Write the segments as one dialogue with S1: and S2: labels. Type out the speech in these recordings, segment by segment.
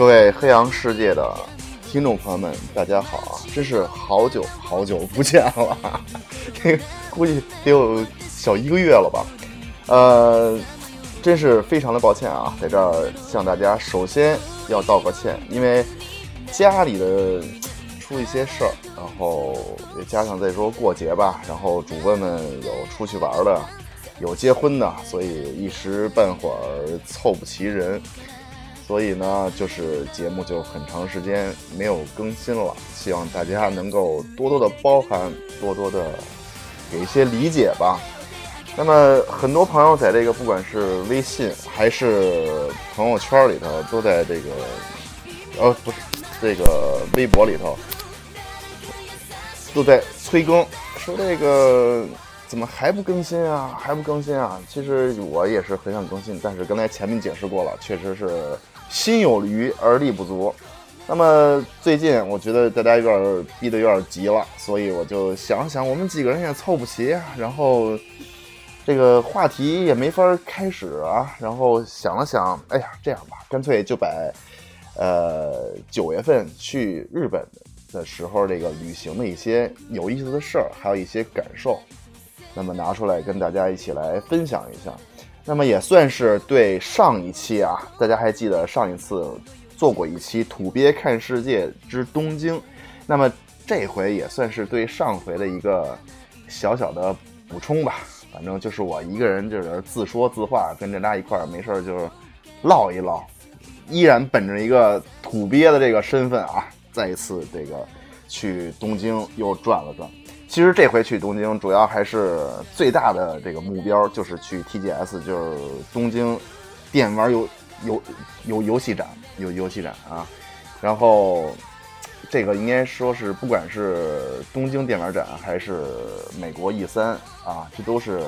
S1: 各位黑羊世界的听众朋友们，大家好啊！真是好久好久不见了，这估计得有小一个月了吧？呃，真是非常的抱歉啊，在这儿向大家首先要道个歉，因为家里的出一些事儿，然后也加上再说过节吧，然后主播们有出去玩的，有结婚的，所以一时半会儿凑不齐人。所以呢，就是节目就很长时间没有更新了，希望大家能够多多的包涵，多多的给一些理解吧。那么很多朋友在这个不管是微信还是朋友圈里头，都在这个呃不是这个微博里头，都在催更，说这个怎么还不更新啊？还不更新啊？其实我也是很想更新，但是刚才前面解释过了，确实是。心有余而力不足，那么最近我觉得大家有点逼得有点急了，所以我就想想，我们几个人也凑不齐，然后这个话题也没法开始啊，然后想了想，哎呀，这样吧，干脆就把呃九月份去日本的时候这个旅行的一些有意思的事儿，还有一些感受，那么拿出来跟大家一起来分享一下。那么也算是对上一期啊，大家还记得上一次做过一期《土鳖看世界之东京》，那么这回也算是对上回的一个小小的补充吧。反正就是我一个人就是自说自话，跟大家一块儿没事儿就是唠一唠，依然本着一个土鳖的这个身份啊，再一次这个去东京又转了转。其实这回去东京，主要还是最大的这个目标就是去 TGS，就是东京电玩游游游游戏展，游游戏展啊。然后这个应该说是不管是东京电玩展还是美国 E 三啊，这都是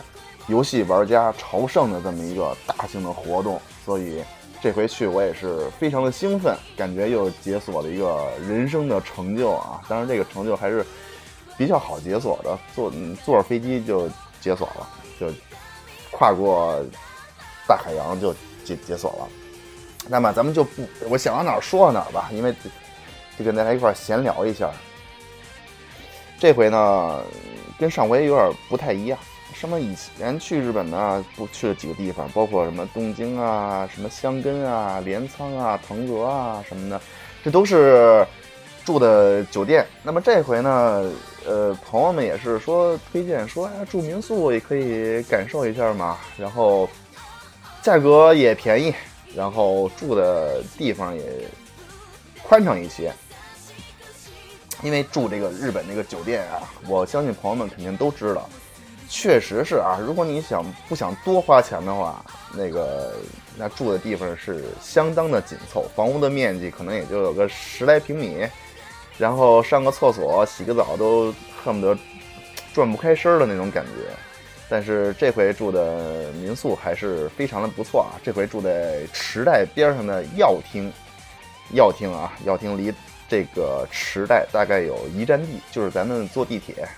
S1: 游戏玩家朝圣的这么一个大型的活动。所以这回去我也是非常的兴奋，感觉又解锁了一个人生的成就啊！当然这个成就还是。比较好解锁的，坐坐着飞机就解锁了，就跨过大海洋就解解锁了。那么咱们就不，我想到哪儿说到哪儿吧，因为就跟大家一块闲聊一下。这回呢，跟上回有点不太一样。什么以前去日本呢，不去了几个地方，包括什么东京啊、什么箱根啊、镰仓啊、藤泽啊什么的，这都是住的酒店。那么这回呢？呃，朋友们也是说推荐说，哎，住民宿也可以感受一下嘛。然后价格也便宜，然后住的地方也宽敞一些。因为住这个日本那个酒店啊，我相信朋友们肯定都知道，确实是啊。如果你想不想多花钱的话，那个那住的地方是相当的紧凑，房屋的面积可能也就有个十来平米。然后上个厕所、洗个澡都恨不得转不开身的那种感觉，但是这回住的民宿还是非常的不错啊！这回住在池袋边上的耀厅，耀厅啊，耀厅离这个池袋大概有一站地，就是咱们坐地铁，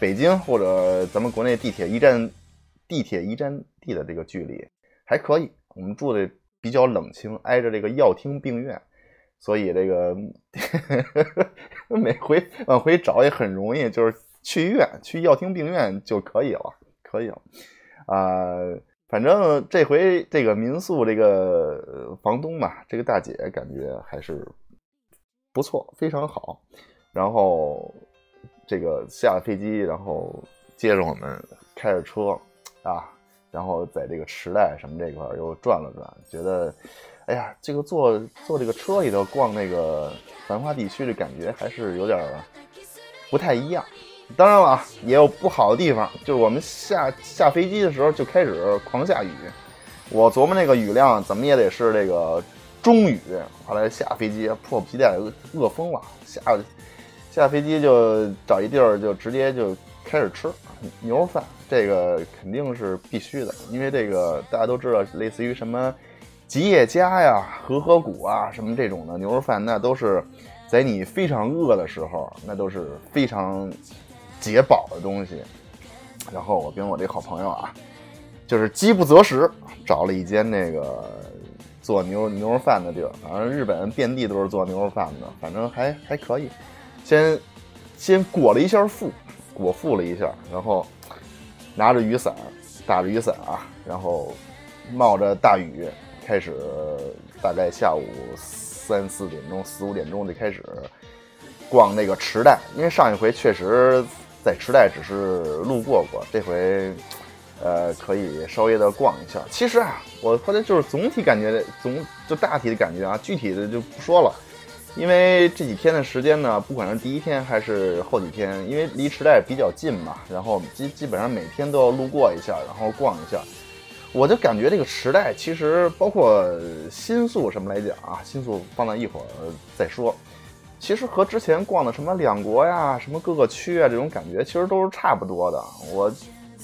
S1: 北京或者咱们国内地铁一站地铁一站地的这个距离还可以。我们住的比较冷清，挨着这个耀厅病院。所以这个 每回往回找也很容易，就是去医院、去药厅、病院就可以了，可以了。啊，反正这回这个民宿这个房东嘛，这个大姐感觉还是不错，非常好。然后这个下了飞机，然后接着我们开着车啊，然后在这个池袋什么这块又转了转，觉得。哎呀，这个坐坐这个车里头逛那个繁华地区的感觉还是有点不太一样。当然了，也有不好的地方，就是我们下下飞机的时候就开始狂下雨。我琢磨那个雨量怎么也得是这个中雨。后来下飞机迫不及待饿疯了，下下飞机就找一地儿就直接就开始吃牛肉饭，这个肯定是必须的，因为这个大家都知道，类似于什么。吉野家呀，和合谷啊，什么这种的牛肉饭，那都是在你非常饿的时候，那都是非常解饱的东西。然后我跟我这好朋友啊，就是饥不择食，找了一间那个做牛牛肉饭的地儿，反正日本遍地都是做牛肉饭的，反正还还可以。先先裹了一下腹，裹腹了一下，然后拿着雨伞，打着雨伞啊，然后冒着大雨，开始大概下午三四点钟、四五点钟就开始逛那个池袋，因为上一回确实在池袋只是路过过，这回。呃，可以稍微的逛一下。其实啊，我后来就是总体感觉，总就大体的感觉啊，具体的就不说了。因为这几天的时间呢，不管是第一天还是后几天，因为离池袋比较近嘛，然后基基本上每天都要路过一下，然后逛一下。我就感觉这个池袋其实包括新宿什么来讲啊，新宿放在一会儿再说。其实和之前逛的什么两国呀、什么各个区啊这种感觉，其实都是差不多的。我。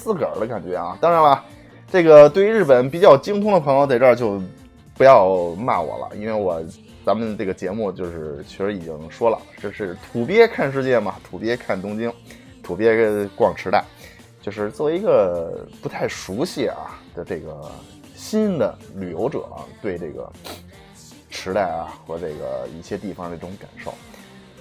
S1: 自个儿的感觉啊，当然了，这个对于日本比较精通的朋友在这儿就不要骂我了，因为我咱们这个节目就是其实已经说了，这是土鳖看世界嘛，土鳖看东京，土鳖逛池袋，就是作为一个不太熟悉啊的这个新的旅游者，对这个池袋啊和这个一些地方的这种感受。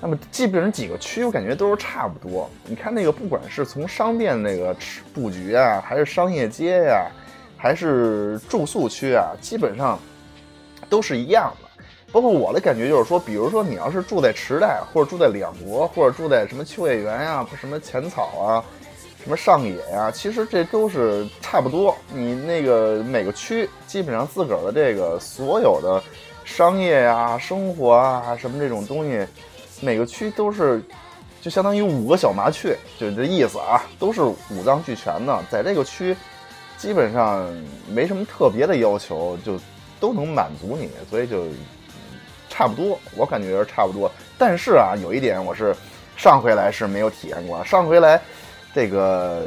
S1: 那么基本上几个区，我感觉都是差不多。你看那个，不管是从商店那个布局啊，还是商业街呀，还是住宿区啊，基本上都是一样的。包括我的感觉就是说，比如说你要是住在池袋，或者住在两国，或者住在什么秋叶原呀，什么浅草啊，什么上野呀，其实这都是差不多。你那个每个区，基本上自个儿的这个所有的商业呀、生活啊，什么这种东西。每个区都是，就相当于五个小麻雀，就这意思啊，都是五脏俱全的。在这个区，基本上没什么特别的要求，就都能满足你，所以就差不多。我感觉是差不多。但是啊，有一点我是上回来是没有体验过。上回来这个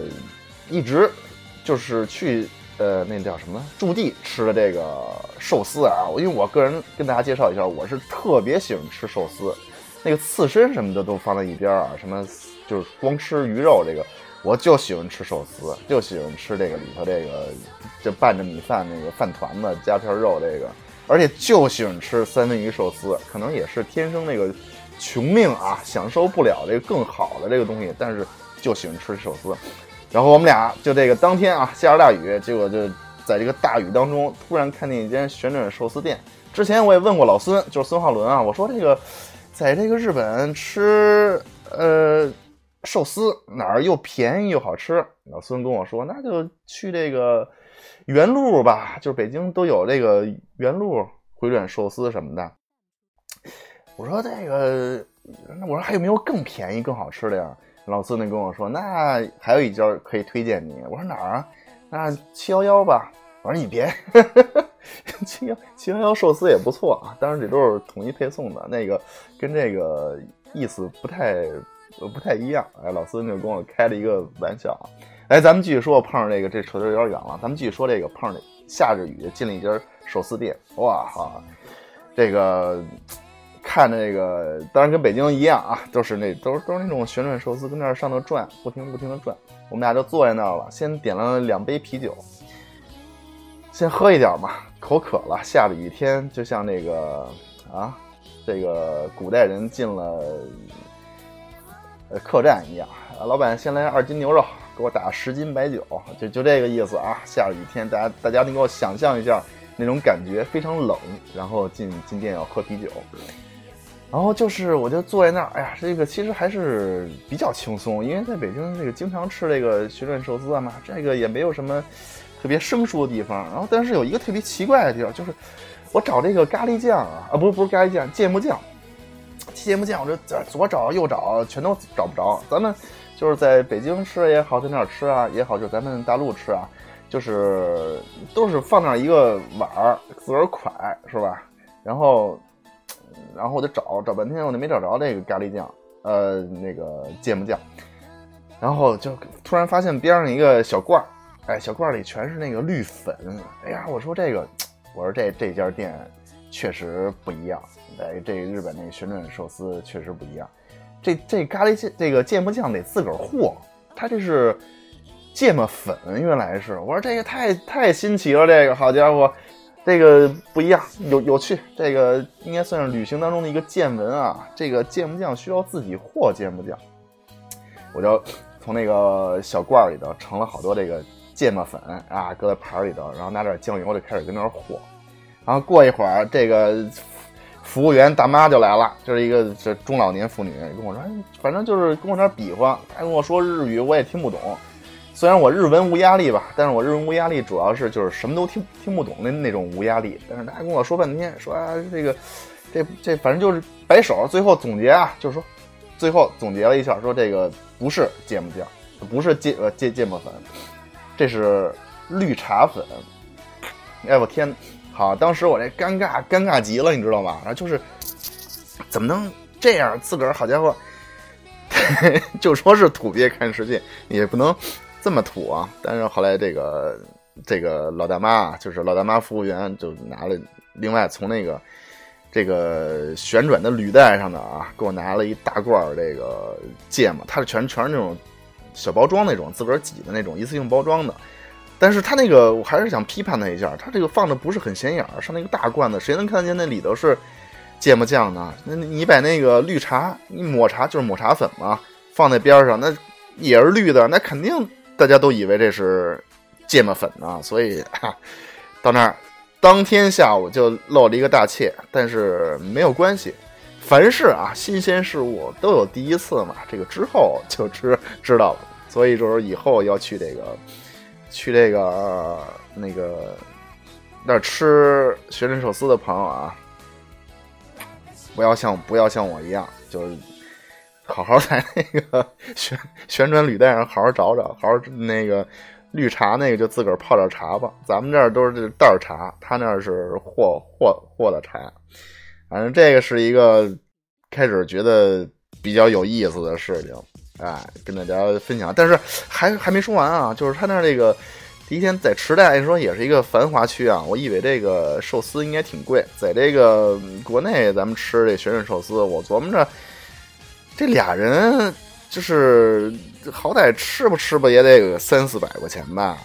S1: 一直就是去呃那叫什么驻地吃的这个寿司啊，因为我个人跟大家介绍一下，我是特别喜欢吃寿司。那个刺身什么的都放在一边啊，什么就是光吃鱼肉这个，我就喜欢吃寿司，就喜欢吃这个里头这个，就拌着米饭那个饭团子加片肉这个，而且就喜欢吃三文鱼寿司，可能也是天生那个穷命啊，享受不了这个更好的这个东西，但是就喜欢吃寿司。然后我们俩就这个当天啊下着大雨，结果就在这个大雨当中突然看见一间旋转寿司店。之前我也问过老孙，就是孙浩伦啊，我说这个。在这个日本吃呃寿司哪儿又便宜又好吃？老孙跟我说，那就去这个原路吧，就是北京都有这个原路回转寿司什么的。我说这个，那我说还有没有更便宜更好吃的呀？老孙呢跟我说，那还有一家可以推荐你。我说哪儿啊？那七幺幺吧。我说你别，七幺七幺幺寿司也不错啊，当然这都是统一配送的，那个跟这个意思不太不太一样。哎，老孙就跟我开了一个玩笑。哎，咱们继续说，碰上这个这扯得有点远了，咱们继续说这个碰上下着雨进了一家寿司店，哇哈，这个看这个当然跟北京一样啊，都是那都是都是那种旋转寿司，跟那儿上头转，不停不停的转。我们俩就坐在那儿了，先点了两杯啤酒。先喝一点嘛，口渴了。下着雨天，就像那个啊，这个古代人进了呃客栈一样。老板先来二斤牛肉，给我打十斤白酒，就就这个意思啊。下着雨天，大家大家能够想象一下那种感觉，非常冷。然后进进店要喝啤酒，然后就是我就坐在那儿，哎呀，这个其实还是比较轻松，因为在北京这个经常吃这个旋转寿司啊嘛，这个也没有什么。特别生疏的地方，然后但是有一个特别奇怪的地方，就是我找这个咖喱酱啊，啊不是不是咖喱酱，芥末酱，芥末酱我这左找右找全都找不着。咱们就是在北京吃也好，在那儿吃啊也好，就咱们大陆吃啊，就是都是放那一个碗儿自个儿㧟是吧？然后然后我就找找半天，我就没找着这个咖喱酱，呃那个芥末酱，然后就突然发现边上一个小罐儿。哎，小罐儿里全是那个绿粉。哎呀，我说这个，我说这这家店确实不一样。哎，这日本那个旋转寿司确实不一样。这这咖喱芥这个芥末酱得自个儿和，它这是芥末粉，原来是。我说这个太太新奇了，这个好家伙，这个不一样，有有趣。这个应该算是旅行当中的一个见闻啊。这个芥末酱需要自己和芥末酱，我就从那个小罐里头盛了好多这个芥末粉啊，搁在盘里头，然后拿点酱油就开始跟那儿和。然后过一会儿，这个服务员大妈就来了，就是一个这中老年妇女，跟我说，反正就是跟我那儿比划，还跟我说日语，我也听不懂。虽然我日文无压力吧，但是我日文无压力主要是就是什么都听听不懂的那种无压力。但是他还跟我说半天，说啊这个，这这反正就是摆手。最后总结啊，就是说，最后总结了一下，说这个不是芥末酱，不是芥呃芥芥末粉，这是绿茶粉。哎我天，好，当时我这尴尬尴尬极了，你知道吗？然后就是怎么能这样？自个儿好家伙，就说是土鳖看世界，也不能。这么土啊！但是后来这个这个老大妈，就是老大妈服务员，就拿了另外从那个这个旋转的履带上的啊，给我拿了一大罐这个芥末，它是全全是那种小包装那种，自个儿挤的那种一次性包装的。但是它那个我还是想批判它一下，它这个放的不是很显眼儿，上那个大罐子，谁能看见那里头是芥末酱呢？那你把那个绿茶，你抹茶就是抹茶粉嘛，放在边上，那也是绿的，那肯定。大家都以为这是芥末粉呢，所以到那儿当天下午就露了一个大怯。但是没有关系，凡事啊，新鲜事物都有第一次嘛。这个之后就知知道了。所以就是以后要去这个去这个那个那吃学生寿司的朋友啊，不要像不要像我一样就。好好在那个 旋旋转履带上好好找找，好好那个绿茶那个就自个儿泡点茶吧。咱们这儿都是袋儿茶，他那是和和和的茶。反正这个是一个开始觉得比较有意思的事情，哎，跟大家分享。但是还还没说完啊，就是他那儿这个第一天在池袋，说也是一个繁华区啊。我以为这个寿司应该挺贵，在这个国内咱们吃这旋转寿司，我琢磨着。这俩人就是好歹吃吧吃吧也得个三四百块钱吧。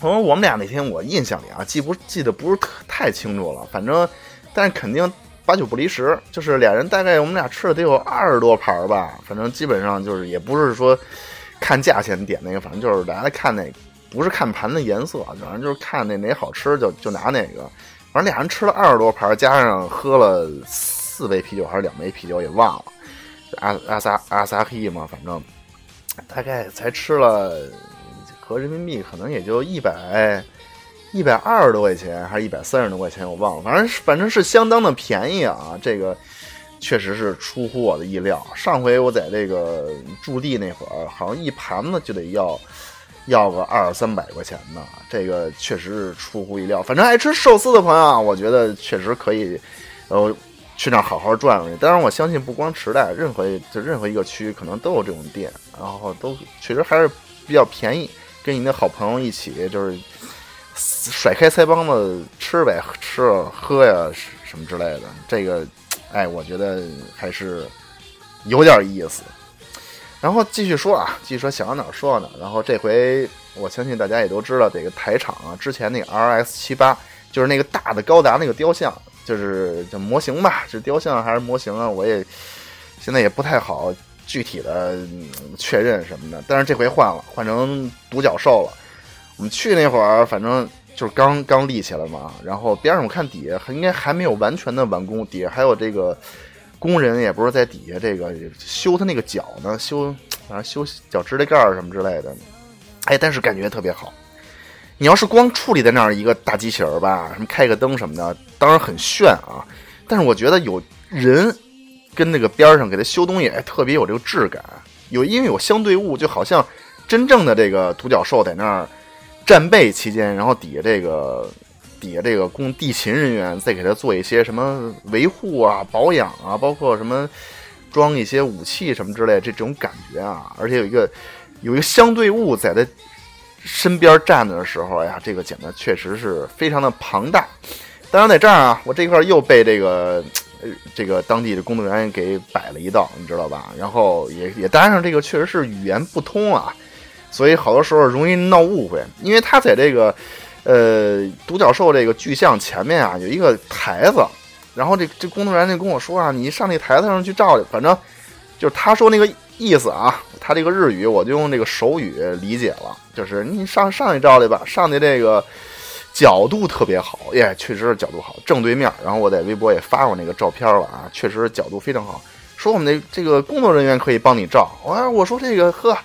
S1: 我说我们俩那天我印象里啊记不记得不是特太清楚了，反正但是肯定八九不离十，就是俩人大概我们俩吃了得有二十多盘吧。反正基本上就是也不是说看价钱点那个，反正就是来看那不是看盘的颜色，反正就是看那哪好吃就就拿那个。反正俩人吃了二十多盘，加上喝了。四杯啤酒还是两杯啤酒也忘了，阿阿萨阿萨黑嘛，反正大概才吃了合人民币可能也就一百一百二十多块钱，还是一百三十多块钱，我忘了，反正反正是相当的便宜啊。这个确实是出乎我的意料。上回我在这个驻地那会儿，好像一盘子就得要要个二三百块钱呢。这个确实是出乎意料。反正爱吃寿司的朋友啊，我觉得确实可以，呃。去那儿好好转转去，当然我相信不光池袋，任何就任何一个区可能都有这种店，然后都确实还是比较便宜。跟你的好朋友一起，就是甩开腮帮子吃呗，吃喝呀什么之类的。这个，哎，我觉得还是有点意思。然后继续说啊，继续说想到哪儿说到哪儿。然后这回我相信大家也都知道，这个台场啊，之前那个 R S 七八，就是那个大的高达那个雕像。就是叫模型吧，是雕像还是模型啊？我也现在也不太好具体的确认什么的。但是这回换了，换成独角兽了。我们去那会儿，反正就是刚刚立起来嘛。然后边上我看底下应该还没有完全的完工，底下还有这个工人，也不是在底下这个修他那个脚呢，修反正修脚指甲盖什么之类的。哎，但是感觉特别好。你要是光矗立在那儿一个大机器人吧，什么开个灯什么的，当然很炫啊。但是我觉得有人跟那个边上给他修东西，哎，特别有这个质感。有因为有相对物，就好像真正的这个独角兽在那儿战备期间，然后底下这个底下这个工地勤人员再给他做一些什么维护啊、保养啊，包括什么装一些武器什么之类，这种感觉啊。而且有一个有一个相对物在他。身边站着的时候，哎呀，这个剪的确实是非常的庞大。当然，在这儿啊，我这块又被这个这个当地的工作人员给摆了一道，你知道吧？然后也也搭上这个，确实是语言不通啊，所以好多时候容易闹误会。因为他在这个呃，独角兽这个巨像前面啊有一个台子，然后这这工作人员就跟我说啊，你上那台子上去照去，反正就是他说那个意思啊，他这个日语我就用这个手语理解了，就是你上上去照去吧，上去这个角度特别好，耶，确实是角度好，正对面。然后我在微博也发过那个照片了啊，确实是角度非常好。说我们的这个工作人员可以帮你照，我我说这个呵。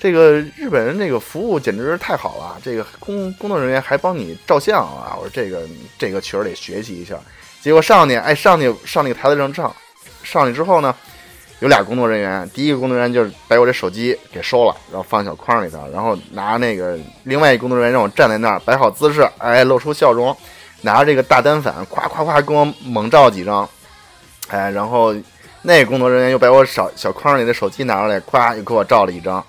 S1: 这个日本人这个服务简直是太好了，这个工工作人员还帮你照相啊！我说这个这个确实得学习一下。结果上去，哎，上去上那个台子上照，上去之后呢，有俩工作人员，第一个工作人员就是把我这手机给收了，然后放小筐里头，然后拿那个另外一个工作人员让我站在那儿摆好姿势，哎，露出笑容，拿着这个大单反，夸夸夸给我猛照几张，哎，然后那个工作人员又把我小小筐里的手机拿出来，夸又给我照了一张。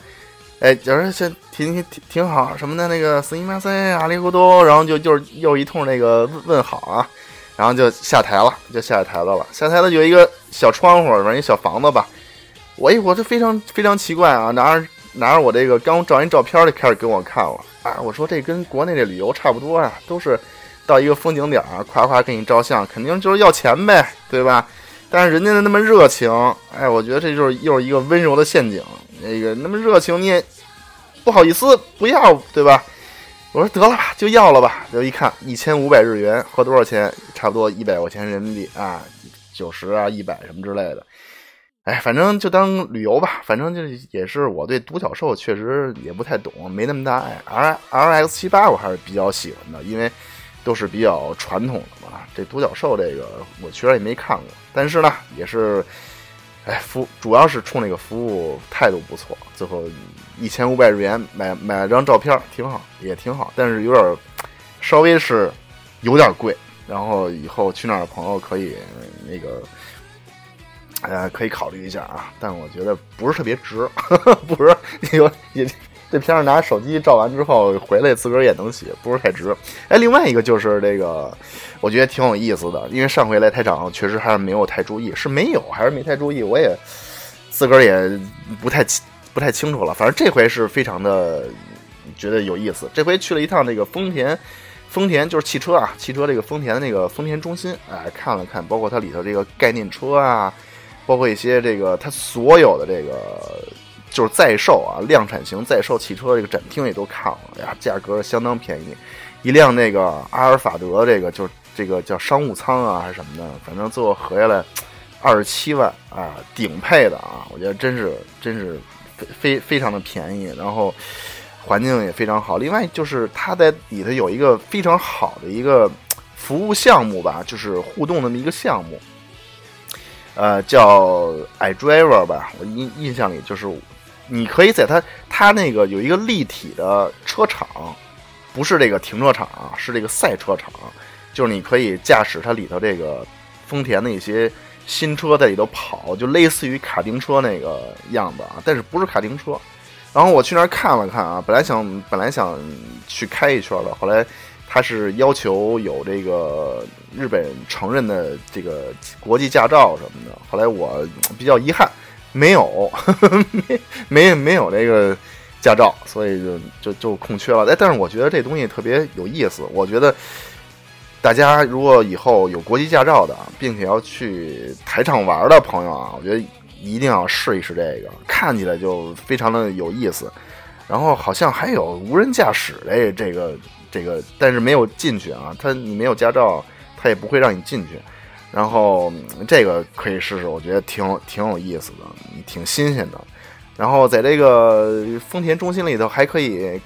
S1: 哎，就是先挺挺挺好什么的，那个斯密马塞阿里咕多，然后就就又一通那个问问好啊，然后就下台了，就下台子了。下台子有一个小窗户，反正一小房子吧。我一我就非常非常奇怪啊，拿着拿着我这个刚照完照片就开始给我看了啊。我说这跟国内这旅游差不多啊，都是到一个风景点儿，夸夸给你照相，肯定就是要钱呗，对吧？但是人家的那么热情，哎，我觉得这就是又是一个温柔的陷阱。那个那么热情，你也不好意思不要，对吧？我说得了吧，就要了吧。就一看一千五百日元合多少钱？差不多一百块钱人民币啊，九十啊，一百什么之类的。哎，反正就当旅游吧。反正就也是我对独角兽确实也不太懂，没那么大爱。R R X 七八我还是比较喜欢的，因为都是比较传统的嘛。这独角兽这个我确实也没看过，但是呢，也是。哎，服主要是冲那个服务态度不错，最后一千五百日元买买了张照片，挺好，也挺好，但是有点稍微是有点贵。然后以后去那儿的朋友可以那个，呃，可以考虑一下啊。但我觉得不是特别值，不是有也。这片儿拿手机照完之后回来自个儿也能洗，不是太值。哎，另外一个就是这个，我觉得挺有意思的，因为上回来台场确实还是没有太注意，是没有还是没太注意，我也自个儿也不太清不太清楚了。反正这回是非常的觉得有意思。这回去了一趟那个丰田，丰田就是汽车啊，汽车这个丰田的那个丰田中心，哎，看了看，包括它里头这个概念车啊，包括一些这个它所有的这个。就是在售啊，量产型在售汽车这个展厅也都看了呀，价格相当便宜，一辆那个阿尔法德这个就是这个叫商务舱啊还是什么的，反正最后合下来二十七万啊，顶配的啊，我觉得真是真是非非常的便宜，然后环境也非常好。另外就是它在里头有一个非常好的一个服务项目吧，就是互动那么一个项目，呃，叫 iDriver 吧，我印印象里就是。你可以在它它那个有一个立体的车场，不是这个停车场，是这个赛车场，就是你可以驾驶它里头这个丰田的一些新车在里头跑，就类似于卡丁车那个样子啊，但是不是卡丁车。然后我去那儿看了看啊，本来想本来想去开一圈的，后来他是要求有这个日本承认的这个国际驾照什么的，后来我比较遗憾。没有，没没没有这个驾照，所以就就就空缺了。哎，但是我觉得这东西特别有意思。我觉得大家如果以后有国际驾照的，并且要去台场玩的朋友啊，我觉得一定要试一试这个，看起来就非常的有意思。然后好像还有无人驾驶的这个这个，但是没有进去啊。他你没有驾照，他也不会让你进去。然后这个可以试试，我觉得挺挺有意思的，挺新鲜的。然后在这个丰田中心里头还可以，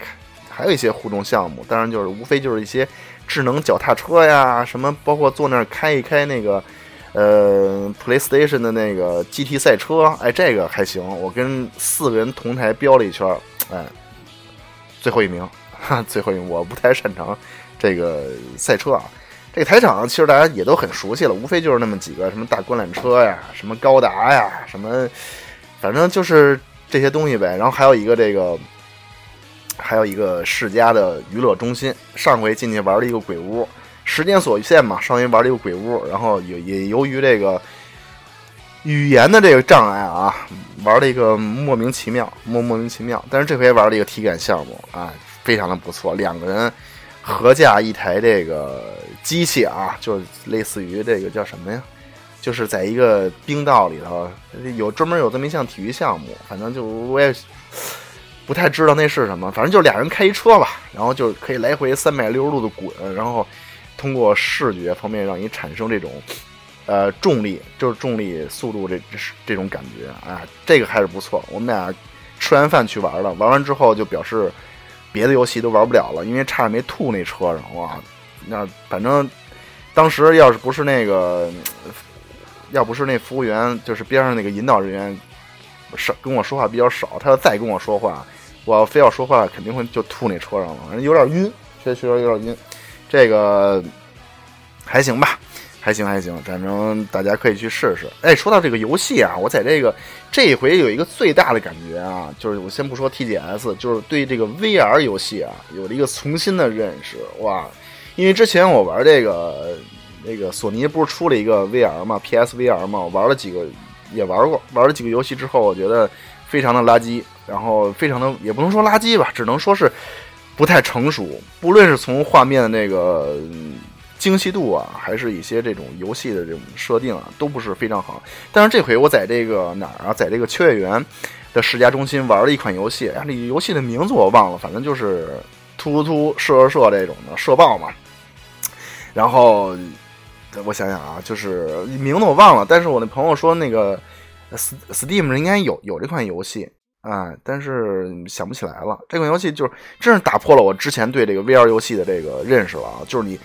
S1: 还有一些互动项目，当然就是无非就是一些智能脚踏车呀，什么包括坐那儿开一开那个呃 PlayStation 的那个 GT 赛车，哎，这个还行。我跟四个人同台飙了一圈，哎，最后一名，哈，最后一名，我不太擅长这个赛车啊。这个台场其实大家也都很熟悉了，无非就是那么几个，什么大观览车呀，什么高达呀，什么，反正就是这些东西呗。然后还有一个这个，还有一个世家的娱乐中心。上回进去玩了一个鬼屋，时间所限嘛，上回玩了一个鬼屋，然后也也由于这个语言的这个障碍啊，玩了一个莫名其妙，莫莫名其妙。但是这回玩了一个体感项目啊，非常的不错，两个人。合驾一台这个机器啊，就类似于这个叫什么呀？就是在一个冰道里头有专门有这么一项体育项目，反正就我也不太知道那是什么，反正就俩人开一车吧，然后就可以来回三百六十度的滚，然后通过视觉方面让你产生这种呃重力，就是重力速度这这种感觉啊，这个还是不错。我们俩吃完饭去玩了，玩完之后就表示别的游戏都玩不了了，因为差点没吐那车上哇！那反正当时要是不是那个。要不是那服务员，就是边上那个引导人员少跟我说话比较少，他要再跟我说话，我要非要说话，肯定会就吐那车上了，反正有点晕，确实有点晕。这个还行吧，还行还行，反正大家可以去试试。哎，说到这个游戏啊，我在这个这一回有一个最大的感觉啊，就是我先不说 TGS，就是对这个 VR 游戏啊有了一个重新的认识哇，因为之前我玩这个。那个索尼不是出了一个 VR 嘛，PSVR 嘛，我玩了几个，也玩过，玩了几个游戏之后，我觉得非常的垃圾，然后非常的也不能说垃圾吧，只能说是不太成熟，不论是从画面的那个精细度啊，还是一些这种游戏的这种设定啊，都不是非常好。但是这回我在这个哪儿啊，在这个秋叶原的世家中心玩了一款游戏，啊，这游戏的名字我忘了，反正就是突突突射射射这种的射爆嘛，然后。我想想啊，就是名字我忘了，但是我那朋友说那个 Steam 应该有有这款游戏啊，但是想不起来了。这款游戏就是真是打破了我之前对这个 VR 游戏的这个认识了啊，就是你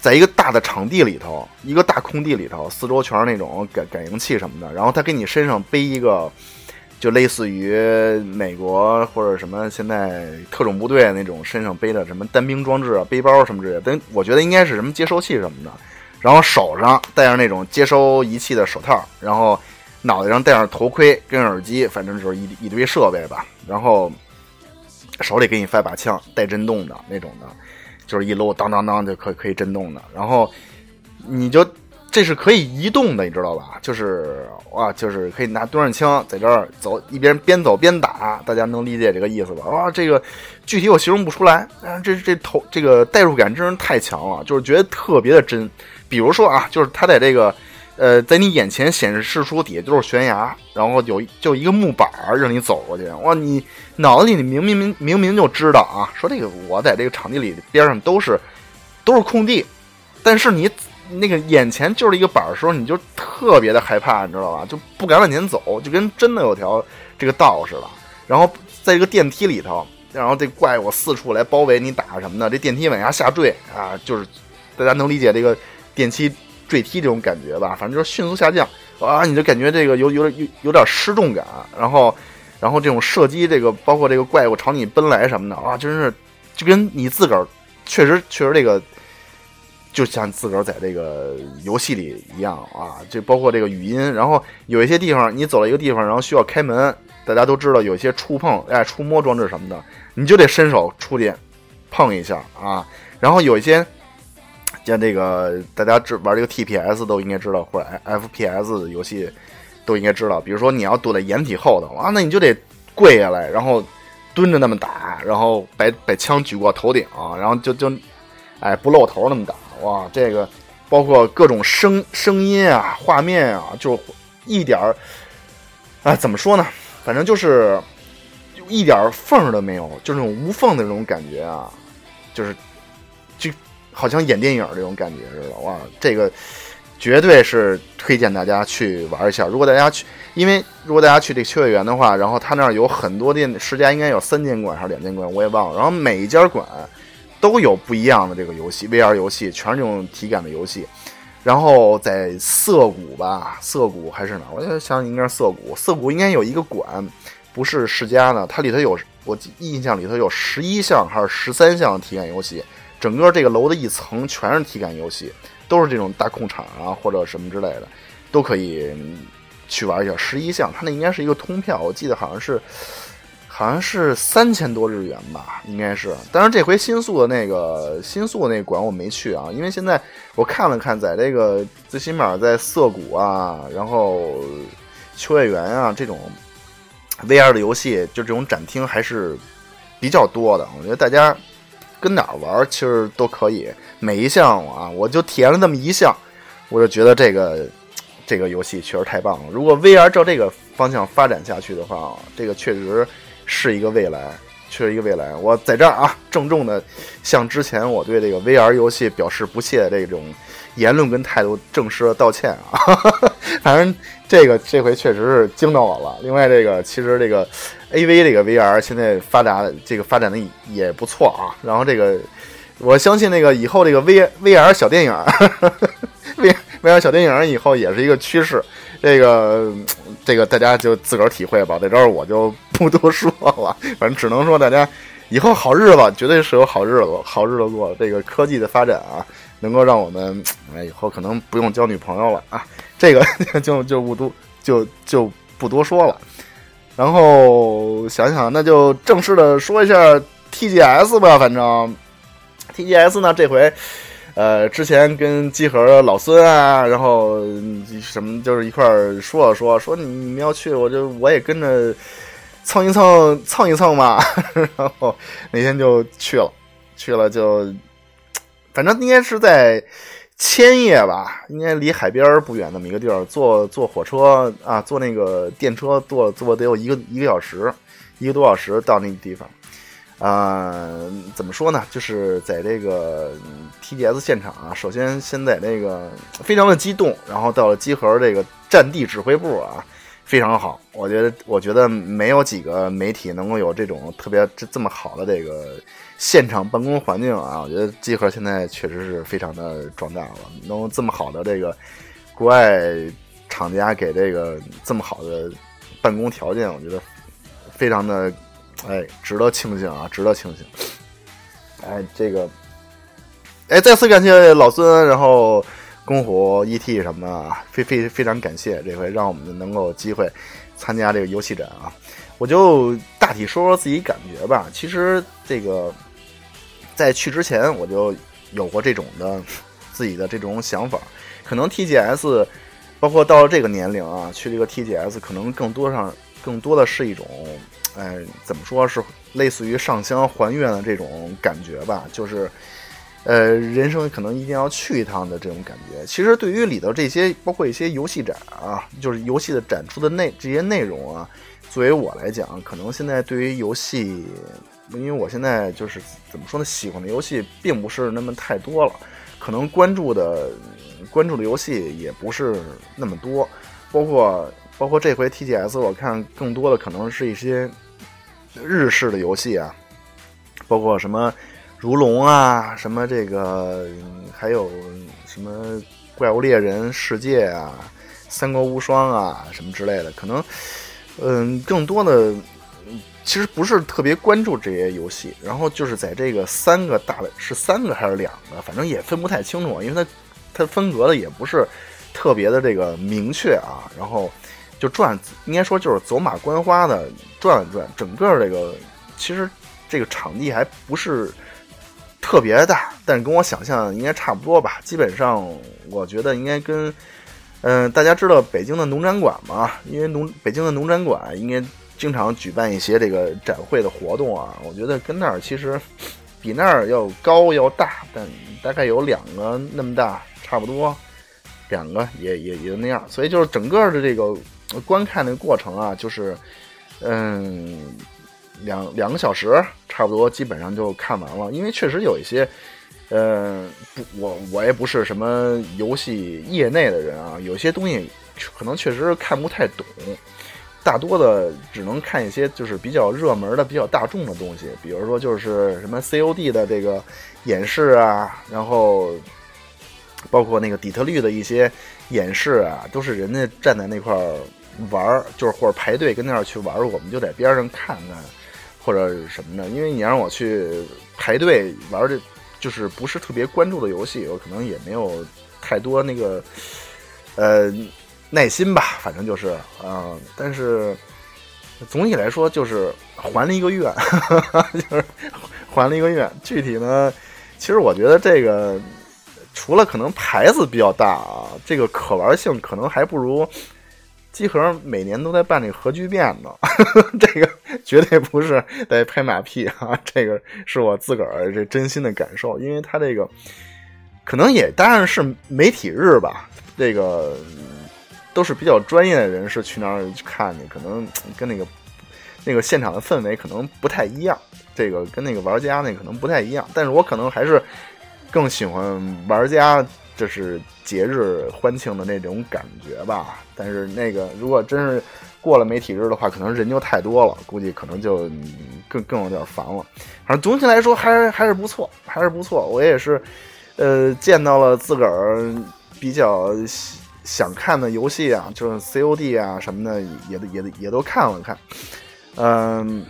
S1: 在一个大的场地里头，一个大空地里头，四周全是那种感感应器什么的，然后他给你身上背一个，就类似于美国或者什么现在特种部队那种身上背的什么单兵装置啊、背包什么之类的，但我觉得应该是什么接收器什么的。然后手上戴上那种接收仪器的手套，然后脑袋上戴上头盔跟耳机，反正就是一一堆设备吧。然后手里给你发把枪，带震动的那种的，就是一搂当当当就可可以震动的。然后你就这是可以移动的，你知道吧？就是哇，就是可以拿端着枪在这儿走，一边边走边打，大家能理解这个意思吧？哇，这个具体我形容不出来，这这头这个代入感真是太强了，就是觉得特别的真。比如说啊，就是它在这个，呃，在你眼前显示出底下都是悬崖，然后有就一个木板让你走过去。哇，你脑子里你明明明明明就知道啊，说这个我在这个场地里边上都是都是空地，但是你那个眼前就是一个板的时候，你就特别的害怕，你知道吧？就不敢往前走，就跟真的有条这个道似的。然后在这个电梯里头，然后这怪物四处来包围你打什么的，这电梯往下下坠啊，就是大家能理解这个。电梯坠梯这种感觉吧，反正就是迅速下降啊，你就感觉这个有有点有有点失重感，然后然后这种射击，这个包括这个怪物朝你奔来什么的啊，真是就跟你自个儿确实确实这个就像自个儿在这个游戏里一样啊，就包括这个语音，然后有一些地方你走到一个地方，然后需要开门，大家都知道有一些触碰哎触摸装置什么的，你就得伸手出去碰一下啊，然后有一些。像这个，大家知玩这个 TPS 都应该知道，或者 FPS 游戏都应该知道。比如说，你要躲在掩体后头啊，那你就得跪下来，然后蹲着那么打，然后把把枪举过头顶，然后就就哎不露头那么打。哇，这个包括各种声声音啊、画面啊，就一点儿啊，怎么说呢？反正就是一点缝都没有，就那种无缝的那种感觉啊，就是。好像演电影这种感觉似的，哇！这个绝对是推荐大家去玩一下。如果大家去，因为如果大家去这个秋叶原的话，然后他那儿有很多店，十家应该有三间馆还是两间馆，我也忘了。然后每一家馆都有不一样的这个游戏，VR 游戏，全是这种体感的游戏。然后在涩谷吧，涩谷还是哪？我想想应该是涩谷。涩谷应该有一个馆，不是世家呢，它里头有我印象里头有十一项还是十三项体感游戏。整个这个楼的一层全是体感游戏，都是这种大控场啊或者什么之类的，都可以去玩一下。十一项，它那应该是一个通票，我记得好像是好像是三千多日元吧，应该是。但是这回新宿的那个新宿那馆我没去啊，因为现在我看了看，在这个最起码在涩谷啊，然后秋叶原啊这种 VR 的游戏，就这种展厅还是比较多的。我觉得大家。跟哪儿玩其实都可以，每一项啊，我就体验了那么一项，我就觉得这个这个游戏确实太棒了。如果 VR 照这个方向发展下去的话，这个确实是一个未来，确实一个未来。我在这儿啊，郑重的向之前我对这个 VR 游戏表示不屑的这种言论跟态度正式的道歉啊。反正这个这回确实是惊到我了。另外，这个其实这个 A V 这个 V R 现在发达这个发展的也不错啊。然后这个我相信那个以后这个 V V R 小电影，V V R 小电影以后也是一个趋势。这个这个大家就自个儿体会吧，在这儿我就不多说了。反正只能说大家以后好日子绝对是有好日子好日子过。这个科技的发展啊，能够让我们哎以后可能不用交女朋友了啊。这个 就就不多就就不多说了，然后想想那就正式的说一下 TGS 吧。反正 TGS 呢这回，呃，之前跟集合老孙啊，然后什么就是一块儿说了说，说你们要去，我就我也跟着蹭一蹭蹭一蹭嘛。然后那天就去了，去了就反正应该是在。千叶吧，应该离海边不远那么一个地儿，坐坐火车啊，坐那个电车，坐坐得有一个一个小时，一个多小时到那个地方。啊，怎么说呢？就是在这个 TGS 现场啊，首先先在那个非常的激动，然后到了集合这个战地指挥部啊，非常好。我觉得，我觉得没有几个媒体能够有这种特别这这么好的这个。现场办公环境啊，我觉得集合现在确实是非常的壮大了，能这么好的这个国外厂家给这个这么好的办公条件，我觉得非常的哎值得庆幸啊，值得庆幸。哎，这个哎再次感谢老孙，然后公虎 ET 什么的，非非非常感谢这回让我们能够机会参加这个游戏展啊，我就大体说说自己感觉吧。其实这个。在去之前，我就有过这种的自己的这种想法，可能 TGS，包括到了这个年龄啊，去这个 TGS，可能更多上更多的是一种，哎，怎么说是类似于上香还愿的这种感觉吧，就是，呃，人生可能一定要去一趟的这种感觉。其实对于里头这些，包括一些游戏展啊，就是游戏的展出的内这些内容啊，作为我来讲，可能现在对于游戏。因为我现在就是怎么说呢，喜欢的游戏并不是那么太多了，可能关注的关注的游戏也不是那么多，包括包括这回 TGS，我看更多的可能是一些日式的游戏啊，包括什么如龙啊，什么这个还有什么怪物猎人世界啊，三国无双啊什么之类的，可能嗯更多的。其实不是特别关注这些游戏，然后就是在这个三个大的是三个还是两个，反正也分不太清楚，因为它它分隔的也不是特别的这个明确啊。然后就转，应该说就是走马观花的转了转，整个这个其实这个场地还不是特别大，但是跟我想象应该差不多吧。基本上我觉得应该跟嗯，大家知道北京的农展馆嘛，因为农北京的农展馆应该。经常举办一些这个展会的活动啊，我觉得跟那儿其实比那儿要高要大，但大概有两个那么大，差不多两个也也也那样。所以就是整个的这个观看的过程啊，就是嗯两两个小时差不多，基本上就看完了。因为确实有一些，嗯，不，我我也不是什么游戏业内的人啊，有些东西可能确实看不太懂。大多的只能看一些就是比较热门的、比较大众的东西，比如说就是什么 COD 的这个演示啊，然后包括那个底特律的一些演示啊，都是人家站在那块儿玩儿，就是或者排队跟那儿去玩儿，我们就在边上看看或者什么的。因为你让我去排队玩这，就是不是特别关注的游戏，我可能也没有太多那个呃。耐心吧，反正就是啊，但是总体来说就是还了一个愿，就是还了一个愿。具体呢，其实我觉得这个除了可能牌子比较大啊，这个可玩性可能还不如机核每年都在办这个核聚变呢，这个绝对不是在拍马屁啊，这个是我自个儿这真心的感受，因为他这个可能也当然是媒体日吧，这个都是比较专业的人士去那儿去看去，可能跟那个那个现场的氛围可能不太一样，这个跟那个玩家那可能不太一样，但是我可能还是更喜欢玩家。就是节日欢庆的那种感觉吧，但是那个如果真是过了媒体日的话，可能人就太多了，估计可能就更更有点烦了。反正总体来说还还是不错，还是不错。我也是，呃，见到了自个儿比较想看的游戏啊，就是 COD 啊什么的，也也也都看了看。嗯，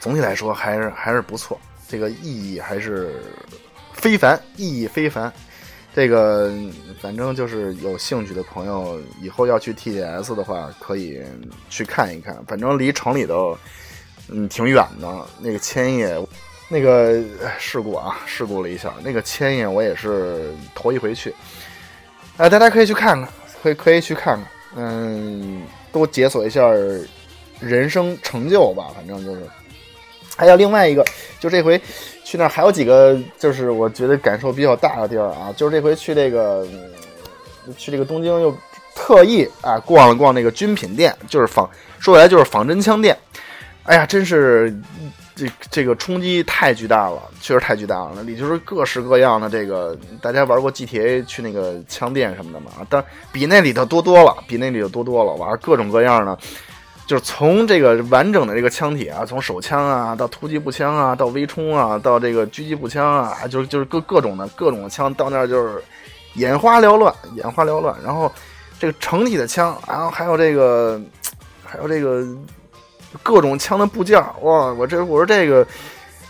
S1: 总体来说还是还是不错，这个意义还是非凡，意义非凡。这个反正就是有兴趣的朋友，以后要去 T T S 的话，可以去看一看。反正离城里头，嗯，挺远的。那个千叶，那个事故啊，事故了一下。那个千叶我也是头一回去，哎，大家可以去看看，可以可以去看看，嗯，多解锁一下人生成就吧。反正就是，还有另外一个，就这回。去那儿还有几个，就是我觉得感受比较大的地儿啊，就是这回去这个，去这个东京又特意啊逛了逛那个军品店，就是仿说起来就是仿真枪店，哎呀，真是这这个冲击太巨大了，确实太巨大了。那里就是各式各样的这个，大家玩过 GTA 去那个枪店什么的嘛，但比那里头多多了，比那里头多多了，玩各种各样的。就是从这个完整的这个枪体啊，从手枪啊到突击步枪啊，到微冲啊，到这个狙击步枪啊，就是就是各各种的各种的枪，到那儿就是眼花缭乱，眼花缭乱。然后这个成体的枪，然后还有这个还有这个各种枪的部件，哇！我这我说这个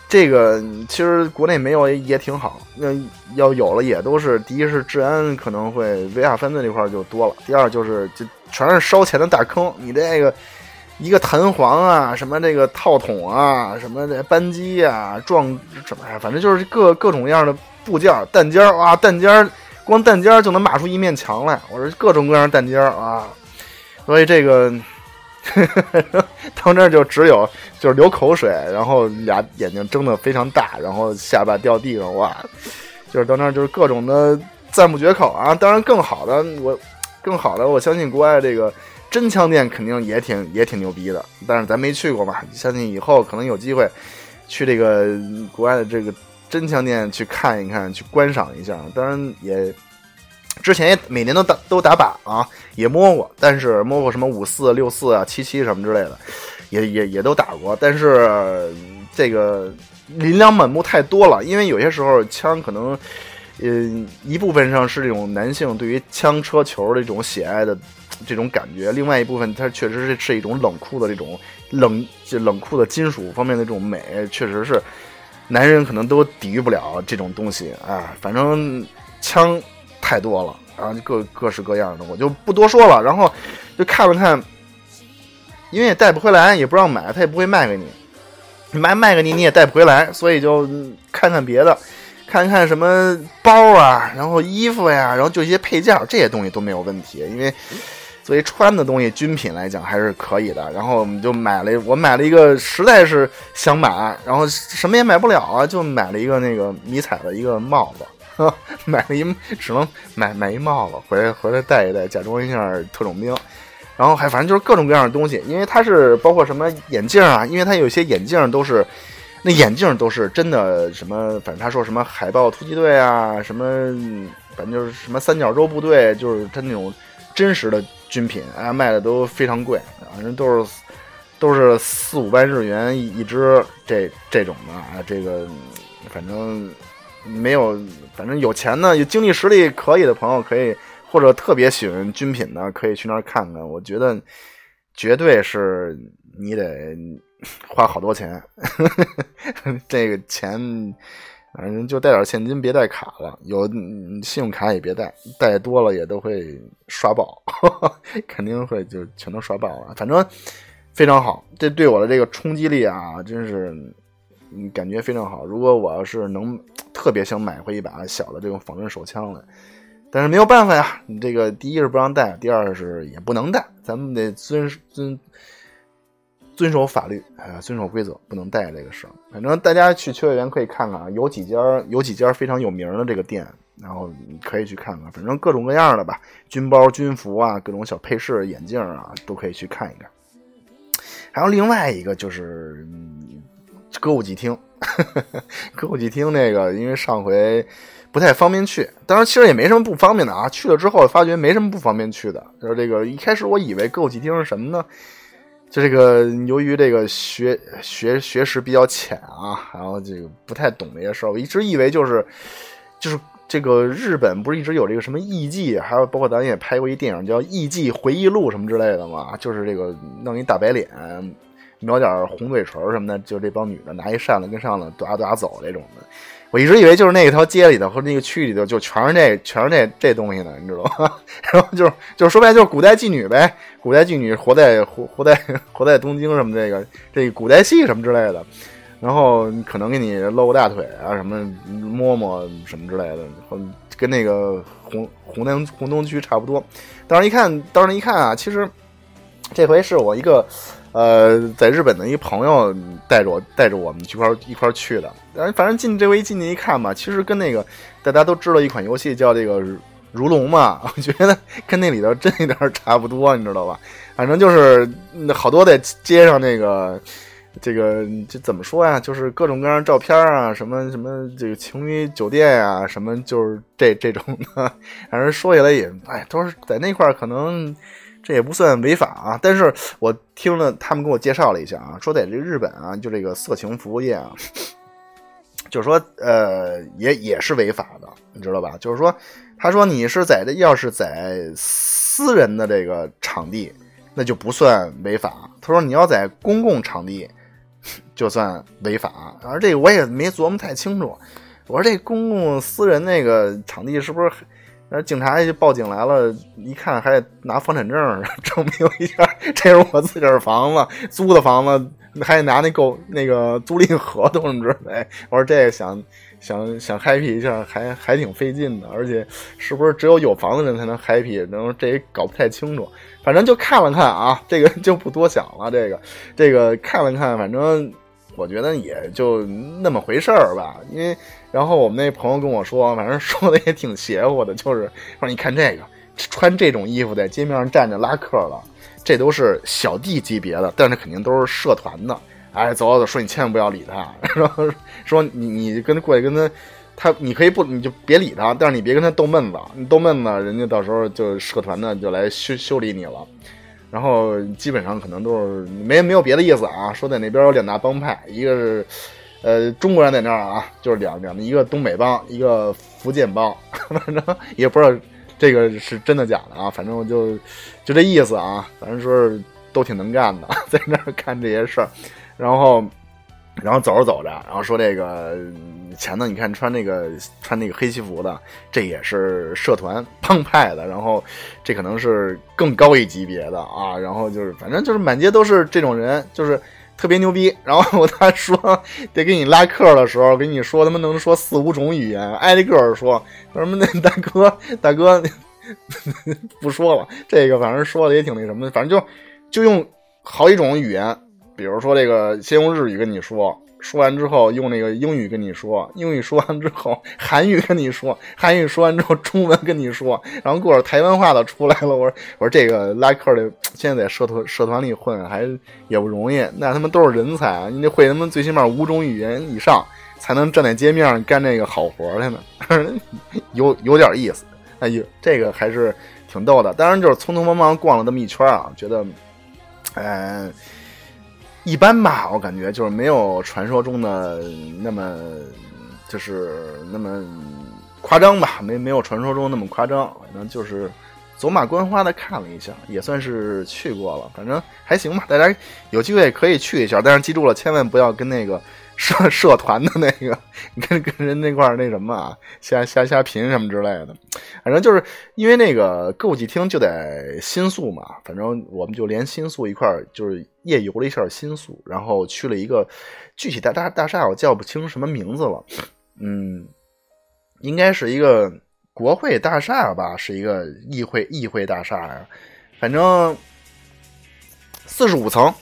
S1: 这个其实国内没有也挺好，那要有了也都是第一是治安可能会维亚分的这块就多了，第二就是就全是烧钱的大坑，你这个。一个弹簧啊，什么这个套筒啊，什么这扳机啊，撞什么呀？反正就是各各种各样的部件、弹尖儿啊，弹尖儿光弹尖儿就能码出一面墙来。我说各种各样的弹尖儿啊，所以这个 到那儿就只有就是流口水，然后俩眼睛睁得非常大，然后下巴掉地上，哇！就是到那儿就是各种的赞不绝口啊。当然更好的我，更好的我相信国外这个。真枪店肯定也挺也挺牛逼的，但是咱没去过嘛，相信以后可能有机会去这个国外的这个真枪店去看一看，去观赏一下。当然也之前也每年都打都打靶啊，也摸过，但是摸过什么五四六四啊、七七什么之类的，也也也都打过。但是这个琳琅满目太多了，因为有些时候枪可能，嗯，一部分上是这种男性对于枪车球的这种喜爱的。这种感觉，另外一部分它确实是是一种冷酷的这种冷就冷酷的金属方面的这种美，确实是男人可能都抵御不了这种东西啊。反正枪太多了，然后各各式各样的，我就不多说了。然后就看了看，因为也带不回来，也不让买，他也不会卖给你，卖卖给你你也带不回来，所以就看看别的，看看什么包啊，然后衣服呀，然后就一些配件这些东西都没有问题，因为。作为穿的东西，军品来讲还是可以的。然后我们就买了，我买了一个，实在是想买，然后什么也买不了啊，就买了一个那个迷彩的一个帽子，买了一只能买买一帽子，回来回来戴一戴，假装一下特种兵。然后还反正就是各种各样的东西，因为它是包括什么眼镜啊，因为它有些眼镜都是那眼镜都是真的什么，反正他说什么海豹突击队啊，什么反正就是什么三角洲部队，就是他那种真实的。军品啊，卖的都非常贵，反正都是都是四五万日元一支，这这种的啊，这个反正没有，反正有钱的、有经济实力可以的朋友可以，或者特别喜欢军品的，可以去那儿看看。我觉得绝对是你得花好多钱，这个钱。反正就带点现金，别带卡了。有信用卡也别带，带多了也都会刷爆，肯定会就全都刷爆了。反正非常好，这对我的这个冲击力啊，真是感觉非常好。如果我要是能特别想买回一把小的这种仿真手枪来，但是没有办法呀，你这个第一是不让带，第二是也不能带，咱们得遵遵遵守法律，啊，遵守规则，不能带这个事。反正大家去秋叶原可以看看啊，有几家有几家非常有名的这个店，然后你可以去看看，反正各种各样的吧，军包、军服啊，各种小配饰、眼镜啊，都可以去看一看。还有另外一个就是歌舞伎厅，歌舞伎厅那个，因为上回不太方便去，当然其实也没什么不方便的啊。去了之后发觉没什么不方便去的，就是这个一开始我以为歌舞伎厅是什么呢？就这个由于这个学学学识比较浅啊，然后这个不太懂这些事儿，我一直以为就是就是这个日本不是一直有这个什么艺伎，还有包括咱也拍过一电影叫《艺伎回忆录》什么之类的嘛，就是这个弄一大白脸，描点红嘴唇什么的，就这帮女的拿一扇子跟上了抓抓走这种的。我一直以为就是那条街里头和那个区里头就全是那全是那这东西呢，你知道吗？然后就是就是说白了就是古代妓女呗，古代妓女活在活活在活在东京什么这个这古代戏什么之类的，然后可能给你露个大腿啊什么摸摸什么之类的，跟那个红红南红东区差不多。当时一看，当时一看啊，其实这回是我一个。呃，在日本的一朋友带着我带着我们一块一块去的，反正进这回进去一看吧，其实跟那个大家都知道一款游戏叫这个如龙嘛，我觉得跟那里头真有点差不多，你知道吧？反正就是好多在街上那个这个这怎么说呀？就是各种各样照片啊，什么什么这个情侣酒店啊，什么就是这这种的，反正说起来也哎，都是在那块可能。这也不算违法啊，但是我听了他们给我介绍了一下啊，说在这日本啊，就这个色情服务业啊，就是说呃，也也是违法的，你知道吧？就是说，他说你是在这，要是在私人的这个场地，那就不算违法。他说你要在公共场地，就算违法。而这个我也没琢磨太清楚。我说这公共私人那个场地是不是？那警察就报警来了，一看还得拿房产证 证明一下，这是我自个儿房子，租的房子，还得拿那购那个租赁合同之类。我说这想想想 happy 一下，还还挺费劲的，而且是不是只有有房的人才能 happy？能这也搞不太清楚。反正就看了看啊，这个 就不多想了。这个这个看了看，反正我觉得也就那么回事儿吧，因为。然后我们那朋友跟我说，反正说的也挺邪乎的，就是说你看这个穿这种衣服在街面上站着拉客了，这都是小弟级别的，但是肯定都是社团的。哎，走走，说你千万不要理他，然后说你你跟他过去跟他，他你可以不你就别理他，但是你别跟他逗闷子，你逗闷子，人家到时候就社团的就来修修理你了。然后基本上可能都是没没有别的意思啊，说在那边有两大帮派，一个是。呃，中国人在那儿啊，就是两两一个东北帮，一个福建帮，反正也不知道这个是真的假的啊，反正我就就这意思啊，反正说是都挺能干的，在那儿干这些事儿，然后然后走着走着，然后说这个前头你看穿那个穿那个黑西服的，这也是社团 帮派的，然后这可能是更高一级别的啊，然后就是反正就是满街都是这种人，就是。特别牛逼，然后他说 得给你拉客的时候，跟你说他妈能说四五种语言，挨个说什么那大哥 大哥不说了，这个反正说的也挺那什么的，反正就就用好几种语言，比如说这个先用日语跟你说。说完之后，用那个英语跟你说，英语说完之后，韩语跟你说，韩语说完之后，中文跟你说，然后过会儿台湾话都出来了。我说，我说这个拉客的，现在在社团社团里混还也不容易，那他们都是人才，你得会他们最起码五种语言以上，才能站在街面上干这个好活来呢。有有点意思，哎呦，这个还是挺逗的。当然就是匆匆忙忙逛了这么一圈啊，觉得，嗯。一般吧，我感觉就是没有传说中的那么，就是那么夸张吧，没没有传说中那么夸张。反正就是走马观花的看了一下，也算是 去过了。反正还行吧，大家有机会可以去一下，但是记住了，千万不要跟那个。社 社团的那个，跟跟人那块那什么啊，瞎瞎瞎贫什么之类的，反正就是因为那个歌舞伎厅就在新宿嘛，反正我们就连新宿一块就是夜游了一下新宿，然后去了一个具体大大大厦，我叫不清什么名字了，嗯，应该是一个国会大厦吧，是一个议会议会大厦呀，反正四十五层，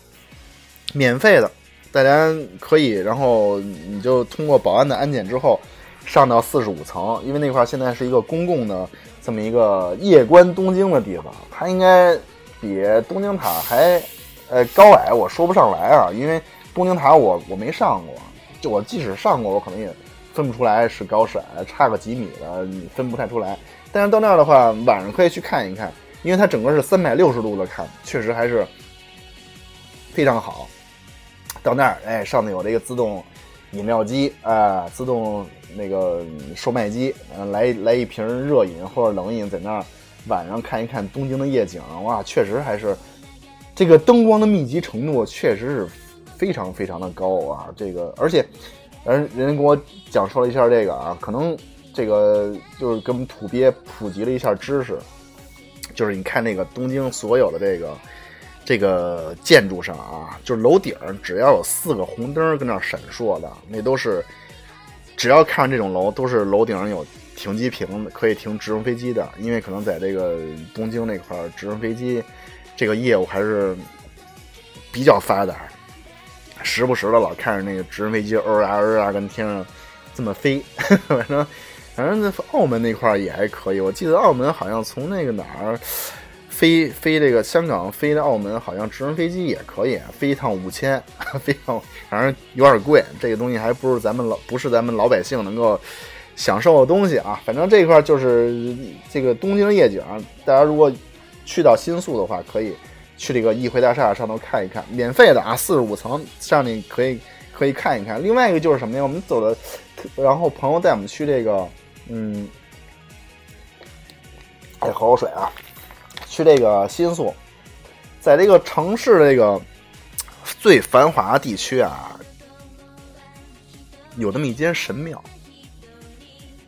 S1: 免费的，大家可以，然后你就通过保安的安检之后，上到四十五层，因为那块现在是一个公共的这么一个夜观东京的地方，它应该比东京塔还呃高矮，我说不上来啊，因为东京塔我我没上过，就我即使上过，我可能也。分不出来是高是矮，差个几米的你分不太出来。但是到那儿的话，晚上可以去看一看，因为它整个是三百六十度的看，确实还是非常好。到那儿，哎，上面有这个自动饮料机啊，自动那个售卖机，嗯，来来一瓶热饮或者冷饮，在那儿晚上看一看东京的夜景，哇，确实还是这个灯光的密集程度确实是非常非常的高啊，这个而且。人人家给我讲述了一下这个啊，可能这个就是跟土鳖普及了一下知识，就是你看那个东京所有的这个这个建筑上啊，就是楼顶只要有四个红灯跟那闪烁的，那都是只要看上这种楼，都是楼顶上有停机坪，可以停直升飞机的。因为可能在这个东京那块儿，直升飞机这个业务还是比较发达。时不时的老看着那个直升飞机哦啊哦啊跟天上这么飞，反正反正澳门那块儿也还可以。我记得澳门好像从那个哪儿飞飞这个香港飞的澳门，好像直升飞机也可以飞一趟五千，飞一趟反正有点贵。这个东西还不是咱们老不是咱们老百姓能够享受的东西啊。反正这块就是这个东京夜景，大家如果去到新宿的话，可以。去这个议会大厦上头看一看，免费的啊，四十五层上你可以可以看一看。另外一个就是什么呀？我们走的，然后朋友带我们去这个，嗯，得喝口水啊。去这个新宿，在这个城市这个最繁华地区啊，有那么一间神庙，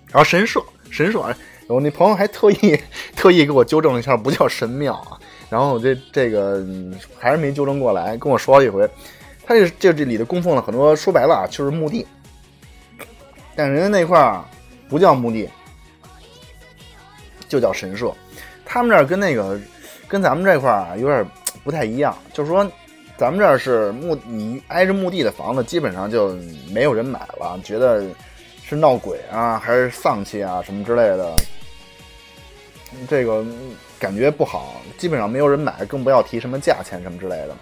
S1: 然后神社，神社，我那朋友还特意特意给我纠正了一下，不叫神庙啊。然后这这个还是没纠正过来，跟我说了一回，他这这这里的供奉了很多，说白了啊，就是墓地，但人家那块儿不叫墓地，就叫神社。他们这儿跟那个跟咱们这块儿啊有点不太一样，就是说咱们这儿是墓，你挨着墓地的房子基本上就没有人买了，觉得是闹鬼啊，还是丧气啊什么之类的，这个。感觉不好，基本上没有人买，更不要提什么价钱什么之类的。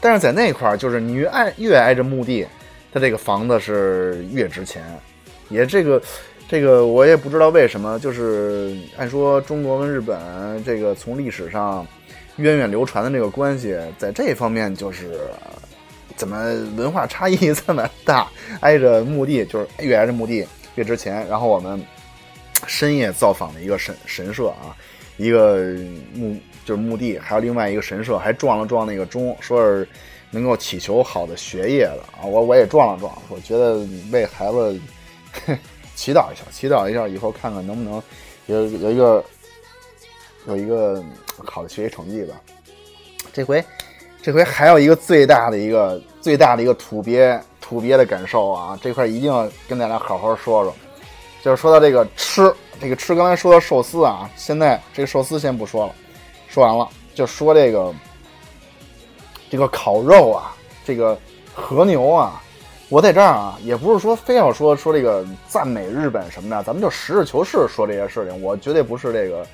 S1: 但是在那块儿，就是你越挨越挨着墓地，它这个房子是越值钱。也这个，这个我也不知道为什么，就是按说中国跟日本这个从历史上源远流传的这个关系，在这方面就是怎么文化差异 这么大？挨着墓地就是越挨着墓地越值钱。然后我们深夜造访了一个神神社啊。一个墓就是墓地，还有另外一个神社，还撞了撞那个钟，说是能够祈求好的学业的啊。我我也撞了撞，我觉得为孩子 祈祷一下，祈祷一下，以后看看能不能有有一个有一个好的学习成绩吧。这回这回还有一个最大的一个最大的一个土鳖土鳖的感受啊，这块一定要跟大家好好说说，就是说到这个吃。这个吃刚才说的寿司啊，现在这个寿司先不说了，说完了就说这个这个烤肉啊，这个和牛啊，我在这儿啊，也不是说非要说说这个赞美日本什么的，咱们就实事求是说这些事情。我绝对不是这个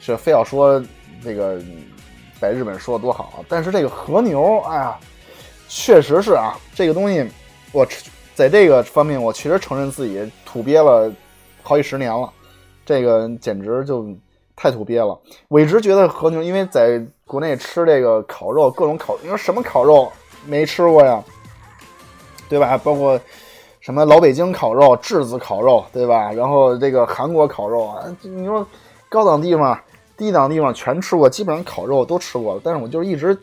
S1: 是非要说这个在日本说的多好，但是这个和牛，哎呀，确实是啊，这个东西我在这个方面我确实承认自己土鳖了好几十年了。这个简直就太土鳖了！我一直觉得和牛，因为在国内吃这个烤肉，各种烤，你说什么烤肉没吃过呀？对吧？包括什么老北京烤肉、质子烤肉，对吧？然后这个韩国烤肉啊，你说高档地方、低档地方全吃过，基本上烤肉都吃过了。但是我就一直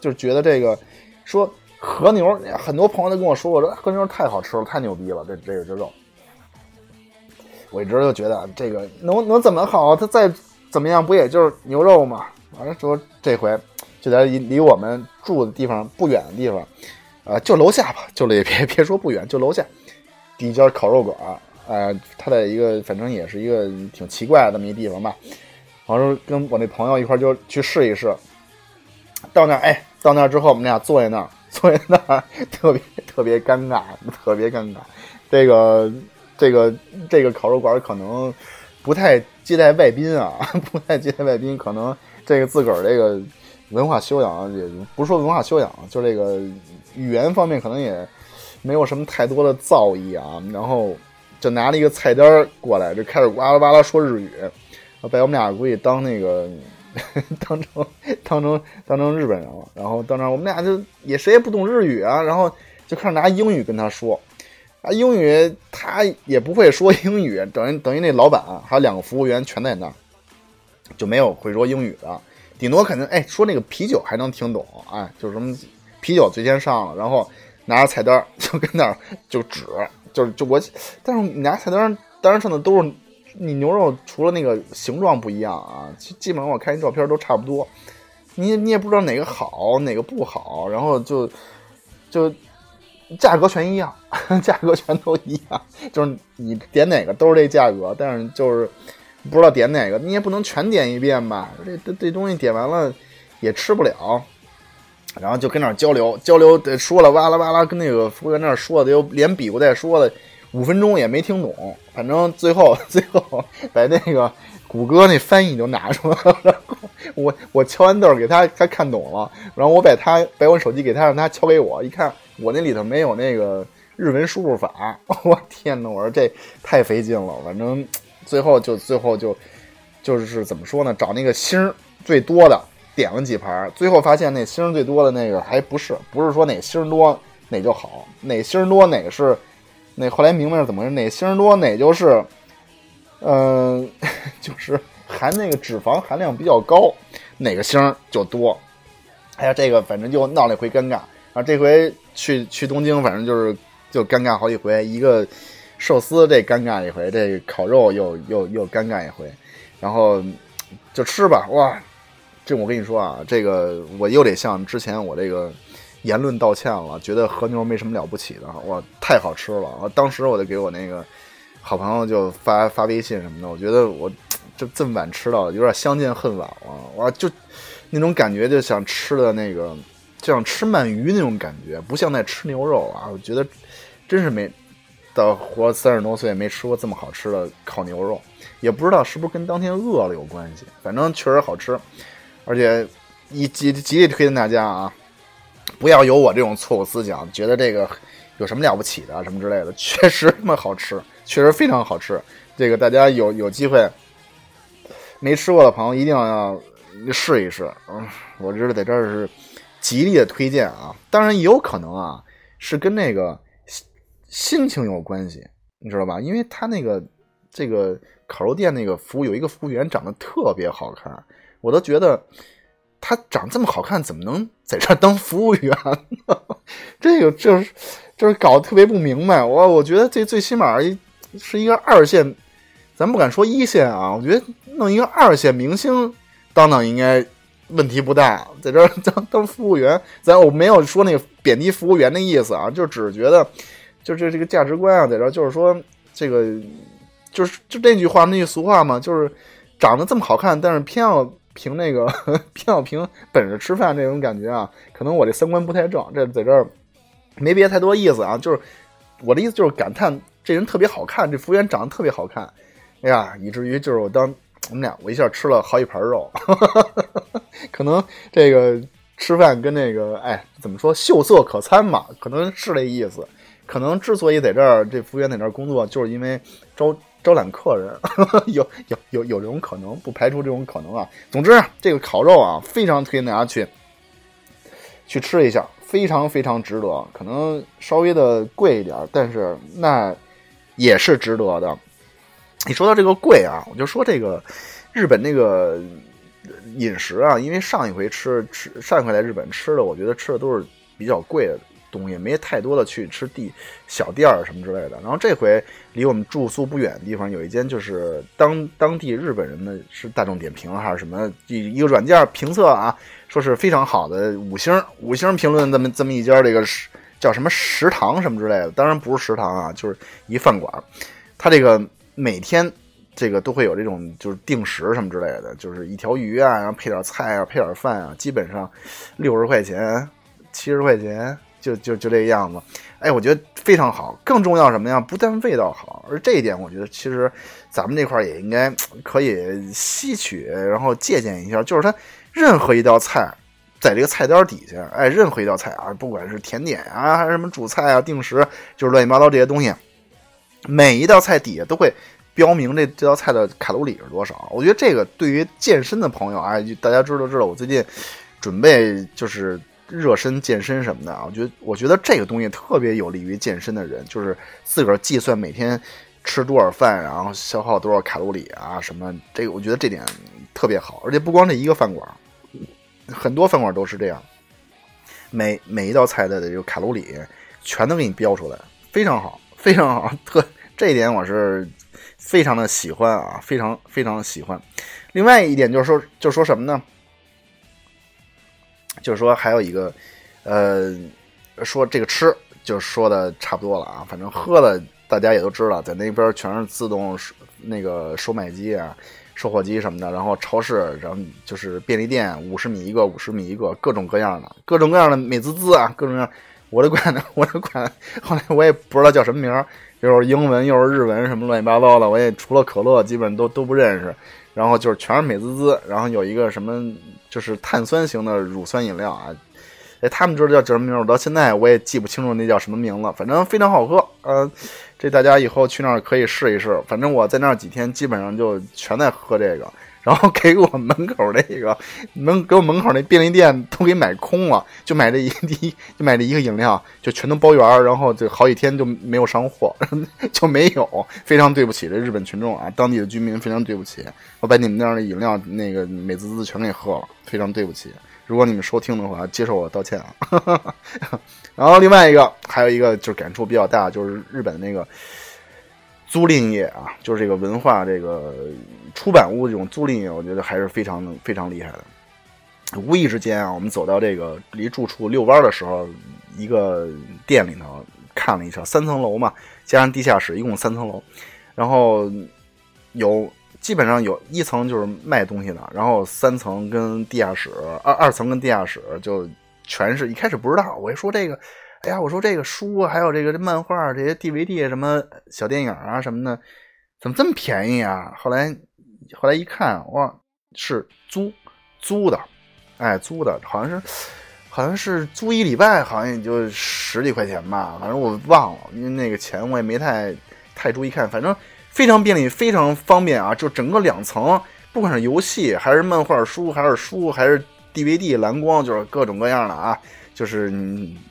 S1: 就觉得这个说和牛，很多朋友都跟我说过，说和牛太好吃了，太牛逼了，这这个这肉。我一直就觉得这个能能怎么好？它再怎么样不也就是牛肉嘛？完了说这回就在离离我们住的地方不远的地方，呃，就楼下吧，就也别别说不远，就楼下，第一家烤肉馆呃，他在一个反正也是一个挺奇怪的这么一地方吧。完了跟我那朋友一块就去试一试。到那儿，哎，到那儿之后，我们俩坐在那儿，坐在那儿，特别特别尴尬，特别尴尬。这个这个这个烤肉馆可能不太接待外宾啊，不太接待外宾，可能这个自个儿这个文化修养也不说文化修养，就这个语言方面可能也没有什么太多的造诣啊。然后就拿了一个菜单过来，就开始哇啦哇啦说日语，把我们俩估计当那个。当成当成当成日本人了，然后到那我们俩就也谁也不懂日语啊，然后就开始拿英语跟他说，啊英语他也不会说英语，等于等于那老板还有两个服务员全在那儿，就没有会说英语的，顶多肯定哎说那个啤酒还能听懂，哎就是什么啤酒最先上了，然后拿着菜单就跟那儿就指，就是就我，但是你拿菜单当然上的都是。你牛肉除了那个形状不一样啊，基基本上我看一照片都差不多，你你也不知道哪个好哪个不好，然后就就价格全一样，价格全都一样，就是你点哪个都是这价格，但是就是不知道点哪个，你也不能全点一遍吧？这这这东西点完了也吃不了，然后就跟那交流交流，说了哇啦哇啦，跟那个服务员那说的又连比划带说的。五分钟也没听懂，反正最后 最后把那个谷歌那翻译就拿出来了。我我敲完字给他，他看懂了。然后我把他把我手机给他，让他敲给我。一看我那里头没有那个日文输入法，我天呐，我说这太费劲了。反正最后就最后就就是怎么说呢？找那个星最多的点了几盘，最后发现那星最多的那个还不是不是说哪星多哪就好，哪星多哪是。那后来明白是怎么回事？哪星多哪就是，嗯，就是含那个脂肪含量比较高，哪个星就多。哎呀，这个反正就闹了一回尴尬。啊，这回去去东京，反正就是就尴尬好几回。一个寿司这尴尬一回，这烤肉又又又尴尬一回。然后就吃吧，哇！这我跟你说啊，这个我又得向之前我这个。言论道歉了，觉得和牛没什么了不起的，哇，太好吃了！当时我就给我那个好朋友就发发微信什么的，我觉得我这这么晚吃到，有点相见恨晚了。哇，就那种感觉，就想吃的那个，就像吃鳗鱼那种感觉，不像在吃牛肉啊！我觉得真是没到活三十多岁没吃过这么好吃的烤牛肉，也不知道是不是跟当天饿了有关系，反正确实好吃，而且一极极力推荐大家啊！不要有我这种错误思想，觉得这个有什么了不起的什么之类的，确实那么好吃，确实非常好吃。这个大家有有机会没吃过的朋友一定要试一试。嗯，我知道在这儿是极力的推荐啊。当然也有可能啊，是跟那个心情有关系，你知道吧？因为他那个这个烤肉店那个服务有一个服务员长得特别好看，我都觉得。他长这么好看，怎么能在这当服务员呢？这个就是就是搞得特别不明白。我我觉得这最起码是一个二线，咱不敢说一线啊。我觉得弄一个二线明星当当应该问题不大。在这当当服务员，咱我没有说那个贬低服务员的意思啊，就只是觉得就这这个价值观啊，在这就是说这个就是就这句话那句俗话嘛，就是长得这么好看，但是偏要。凭那个 偏要凭本事吃饭这种感觉啊，可能我这三观不太正。这在这儿没别太多意思啊，就是我的意思就是感叹这人特别好看，这服务员长得特别好看。哎呀，以至于就是我当我们俩我一下吃了好几盘肉，可能这个吃饭跟那个哎怎么说秀色可餐嘛，可能是这意思。可能之所以在这儿这服务员在这儿工作，就是因为招。招揽客人，有有有有这种可能，不排除这种可能啊。总之，这个烤肉啊，非常推荐大家去去吃一下，非常非常值得。可能稍微的贵一点，但是那也是值得的。你说到这个贵啊，我就说这个日本那个饮食啊，因为上一回吃吃上一回来日本吃的，我觉得吃的都是比较贵的。东西没太多的去吃地小店儿什么之类的，然后这回离我们住宿不远的地方有一间，就是当当地日本人的是大众点评还是什么一一个软件评测啊，说是非常好的五星五星评论这么这么一家这个叫什么食堂什么之类的，当然不是食堂啊，就是一饭馆。它这个每天这个都会有这种就是定时什么之类的，就是一条鱼啊，然后配点菜啊，配点饭啊，基本上六十块钱、七十块钱，就就就这个样子。哎，我觉得非常好。更重要什么呀？不但味道好，而这一点我觉得其实咱们这块也应该可以吸取，然后借鉴一下，就是它任何一道菜。在这个菜单底下，哎，任何一道菜啊，不管是甜点啊，还是什么主菜啊，定时就是乱七八糟这些东西，每一道菜底下都会标明这这道菜的卡路里是多少。我觉得这个对于健身的朋友啊，大家知道知道，我最近准备就是热身健身什么的啊，我觉得我觉得这个东西特别有利于健身的人，就是自个儿计算每天吃多少饭，然后消耗多少卡路里啊，什么这个我觉得这点特别好，而且不光这一个饭馆。很多饭馆都是这样，每每一道菜的这个卡路里全都给你标出来，非常好，非常好，特这一点我是非常的喜欢啊，非常非常的喜欢。另外一点就是说，就说什么呢？就是说还有一个，呃，说这个吃就说的差不多了啊，反正喝的大家也都知道，在那边全是自动那个售卖机啊。售货机什么的，然后超市，然后就是便利店，五十米一个，五十米一个，各种各样的，各种各样的美滋滋啊，各种各样，我的管呢，我的管。后来我也不知道叫什么名儿，又是英文又是日文，什么乱七八糟的，我也除了可乐，基本都都不认识。然后就是全是美滋滋，然后有一个什么就是碳酸型的乳酸饮料啊。哎，他们知道叫什么名儿？我到现在我也记不清楚那叫什么名字，反正非常好喝。呃，这大家以后去那儿可以试一试。反正我在那儿几天，基本上就全在喝这个。然后给我门口那个门给我门口那便利店都给买空了，就买这一 第一就买这一个饮料，就全都包圆然后就好几天就没有上货，就没有。非常对不起这日本群众啊，当地的居民非常对不起，我把你们那儿的饮料那个美滋滋全给喝了，非常对不起。如果你们收听的话，接受我道歉啊。然后另外一个，还有一个就是感触比较大，就是日本那个租赁业啊，就是这个文化这个出版物这种租赁，我觉得还是非常非常厉害的。无意之间啊，我们走到这个离住处遛弯的时候，一个店里头看了一下，三层楼嘛，加上地下室，一共三层楼，然后有。基本上有一层就是卖东西的，然后三层跟地下室，二二层跟地下室就全是一开始不知道，我一说这个，哎呀，我说这个书还有这个漫画这些 DVD 什么小电影啊什么的，怎么这么便宜啊？后来后来一看，哇，是租租的，哎，租的，好像是好像是租一礼拜，好像也就十几块钱吧，反正我忘了，因为那个钱我也没太太注意看，反正。非常便利，非常方便啊！就整个两层，不管是游戏，还是漫画书，还是书，还是 DVD 蓝光，就是各种各样的啊！就是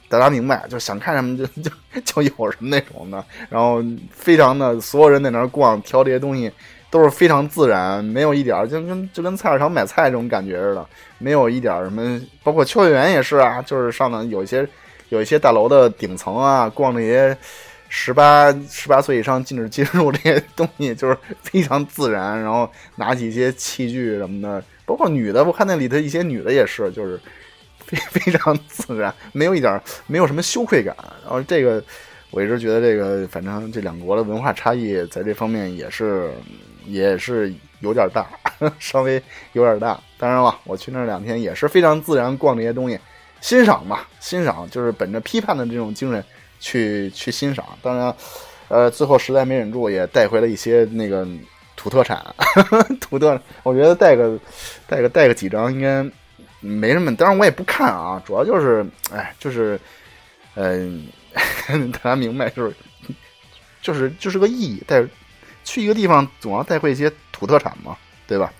S1: 大家明白，就想看什么就就就有什么那种的。然后非常的，所有人在那儿逛，挑这些东西都是非常自然，没有一点就跟就跟菜市场买菜这种感觉似的，没有一点什么。包括秋叶原也是啊，就是上的有一些有一些大楼的顶层啊，逛那些。十八十八岁以上禁止进入这些东西，就是非常自然。然后拿起一些器具什么的，包括女的，我看那里头一些女的也是，就是非非常自然，没有一点没有什么羞愧感。然后这个我一直觉得这个，反正这两国的文化差异在这方面也是也是有点大，稍微有点大。当然了，我去那两天也是非常自然逛这些东西，欣赏嘛，欣赏就是本着批判的这种精神。去去欣赏，当然，呃，最后实在没忍住，也带回了一些那个土特产，土特，我觉得带个带个带个几张应该没什么，当然我也不看啊，主要就是，哎，就是，嗯，大家明白，就是就是就是个意义，带去一个地方总要带回一些土特产嘛，对吧？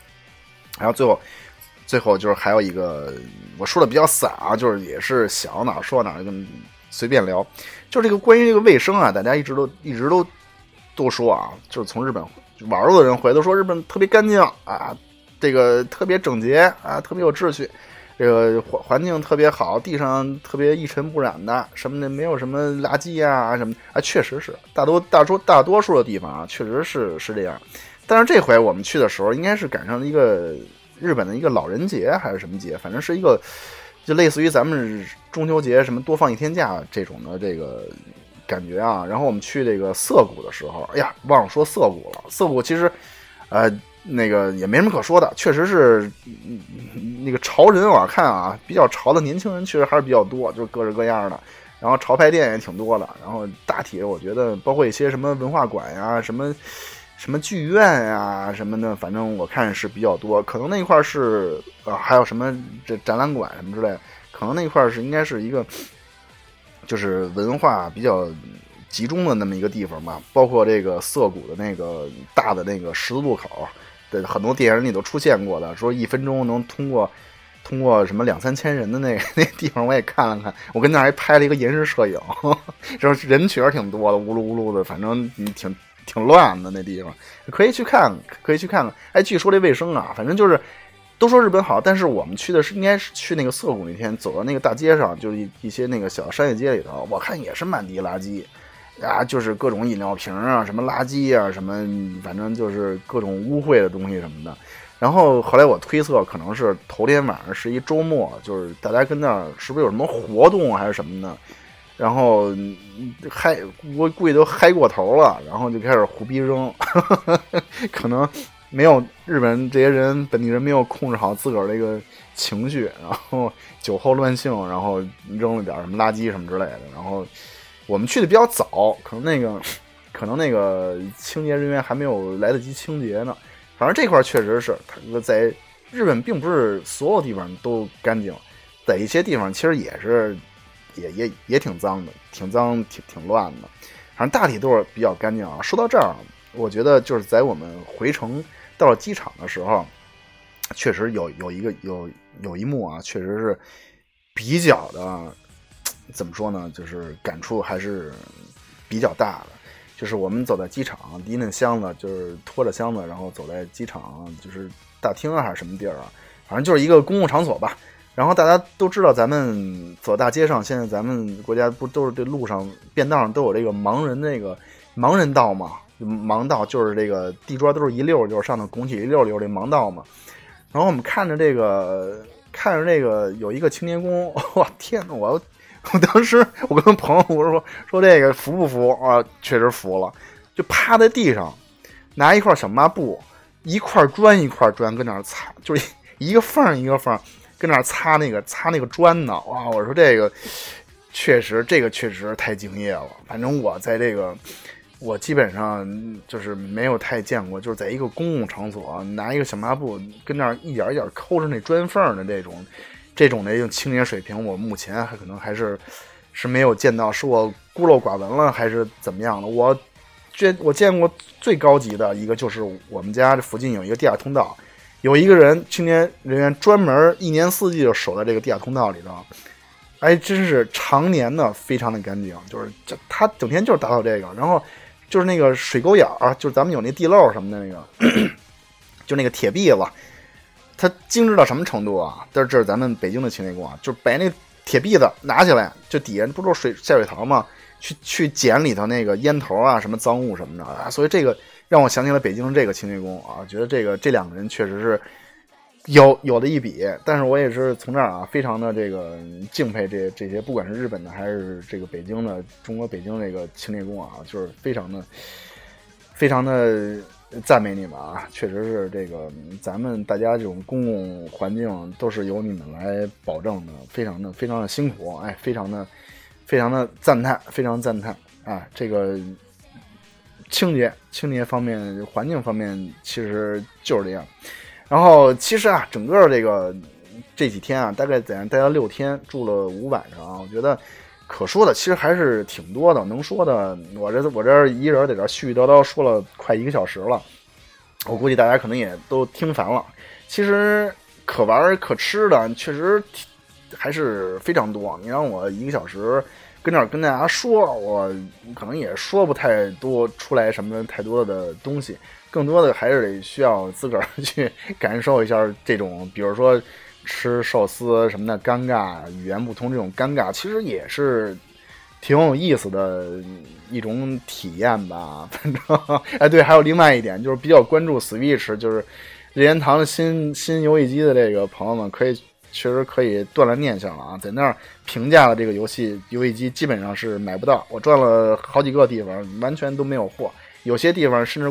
S1: 然后最后最后就是还有一个，我说的比较散啊，就是也是想到哪儿说哪儿，就随便聊。就这个关于这个卫生啊，大家一直都一直都都说啊，就是从日本玩过的人回都说日本特别干净啊，这个特别整洁啊，特别有秩序，这个环环境特别好，地上特别一尘不染的，什么的没有什么垃圾啊什么啊，确实是大多大多大多数的地方啊，确实是是这样。但是这回我们去的时候，应该是赶上了一个日本的一个老人节还是什么节，反正是一个。就类似于咱们中秋节什么多放一天假这种的这个感觉啊。然后我们去这个涩谷的时候，哎呀，忘了说涩谷了。涩谷其实，呃，那个也没什么可说的，确实是那个潮人，我看啊，比较潮的年轻人确实还是比较多，就是各式各样的。然后潮牌店也挺多的。然后大体我觉得，包括一些什么文化馆呀，什么什么剧院呀什么的，反正我看是比较多。可能那块是呃，还有什么这展览馆什么之类，可能那块是应该是一个。就是文化比较集中的那么一个地方吧，包括这个涩谷的那个大的那个十字路口，对，很多电影里都出现过的，说一分钟能通过通过什么两三千人的那个 那地方，我也看了看，我跟那还拍了一个延时摄影，就是人确实挺多的，呜噜呜噜的，反正挺挺乱的那地方，可以去看，可以去看看。哎，据说这卫生啊，反正就是。都说日本好，但是我们去的是应该是去那个涩谷那天，走到那个大街上，就是一一些那个小商业街里头，我看也是满地垃圾，啊，就是各种饮料瓶啊，什么垃圾啊，什么反正就是各种污秽的东西什么的。然后后来我推测，可能是头天晚上是一周末，就是大家跟那儿是不是有什么活动还是什么的，然后嗨，我估计都嗨过头了，然后就开始胡逼扔，可能。没有日本这些人本地人没有控制好自个儿这个情绪，然后酒后乱性，然后扔了点什么垃圾什么之类的。然后我们去的比较早，可能那个可能那个清洁人员还没有来得及清洁呢。反正这块确实是，在日本并不是所有地方都干净，在一些地方其实也是也也也挺脏的，挺脏挺挺乱的。反正大体都是比较干净啊。说到这儿，我觉得就是在我们回程。到了机场的时候，确实有有一个有有一幕啊，确实是比较的怎么说呢？就是感触还是比较大的。就是我们走在机场，提那箱子，就是拖着箱子，然后走在机场，就是大厅啊还是什么地儿啊？反正就是一个公共场所吧。然后大家都知道，咱们走大街上，现在咱们国家不都是这路上便道上都有这个盲人那个盲人道嘛？盲道就是这个地砖都是一溜，就是上头拱起一溜溜这盲道嘛。然后我们看着这个，看着这个有一个清洁工，哇天呐，我我当时我跟朋友我说说这个服不服啊？确实服了，就趴在地上，拿一块小抹布，一块砖一块砖跟那儿擦，就是一个缝一个缝跟那儿擦那个擦那个砖呢。哇，我说这个确实这个确实太敬业了。反正我在这个。我基本上就是没有太见过，就是在一个公共场所拿一个小抹布跟那儿一点一点抠着那砖缝的这种，这种的这种清洁水平，我目前还可能还是是没有见到，是我孤陋寡闻了还是怎么样的？我见我见过最高级的一个就是我们家这附近有一个地下通道，有一个人清洁人员专门一年四季就守在这个地下通道里头，哎，真是常年的非常的干净，就是这他整天就是打扫这个，然后。就是那个水沟眼儿，就是咱们有那地漏什么的那个，就那个铁篦子，它精致到什么程度啊？但是这是咱们北京的清洁工啊，就是把那铁篦子拿起来，就底下不都是水下水槽吗？去去捡里头那个烟头啊，什么脏物什么的啊。所以这个让我想起了北京这个清洁工啊，觉得这个这两个人确实是。有有的一比，但是我也是从这儿啊，非常的这个敬佩这这些，不管是日本的还是这个北京的，中国北京这个清洁工啊，就是非常的非常的赞美你们啊，确实是这个咱们大家这种公共环境都是由你们来保证的，非常的非常的辛苦，哎，非常的非常的赞叹，非常赞叹啊，这个清洁清洁方面、环境方面，其实就是这样。然后其实啊，整个这个这几天啊，大概在待了六天，住了五晚上啊，我觉得可说的其实还是挺多的。能说的，我这我这一人在这絮絮叨叨说了快一个小时了，我估计大家可能也都听烦了。其实可玩可吃的确实还是非常多。你让我一个小时跟这儿跟大家说，我可能也说不太多出来什么太多的东西。更多的还是得需要自个儿 去感受一下这种，比如说吃寿司什么的尴尬，语言不通这种尴尬，其实也是挺有意思的一种体验吧。反正，哎，对，还有另外一点，就是比较关注 Switch，就是任天堂的新新游戏机的这个朋友们，可以
S2: 确实可以断了念想了啊，在那儿评价了这个游戏，游戏机基本上是买不到。我转了好几个地方，完全都没有货，有些地方甚至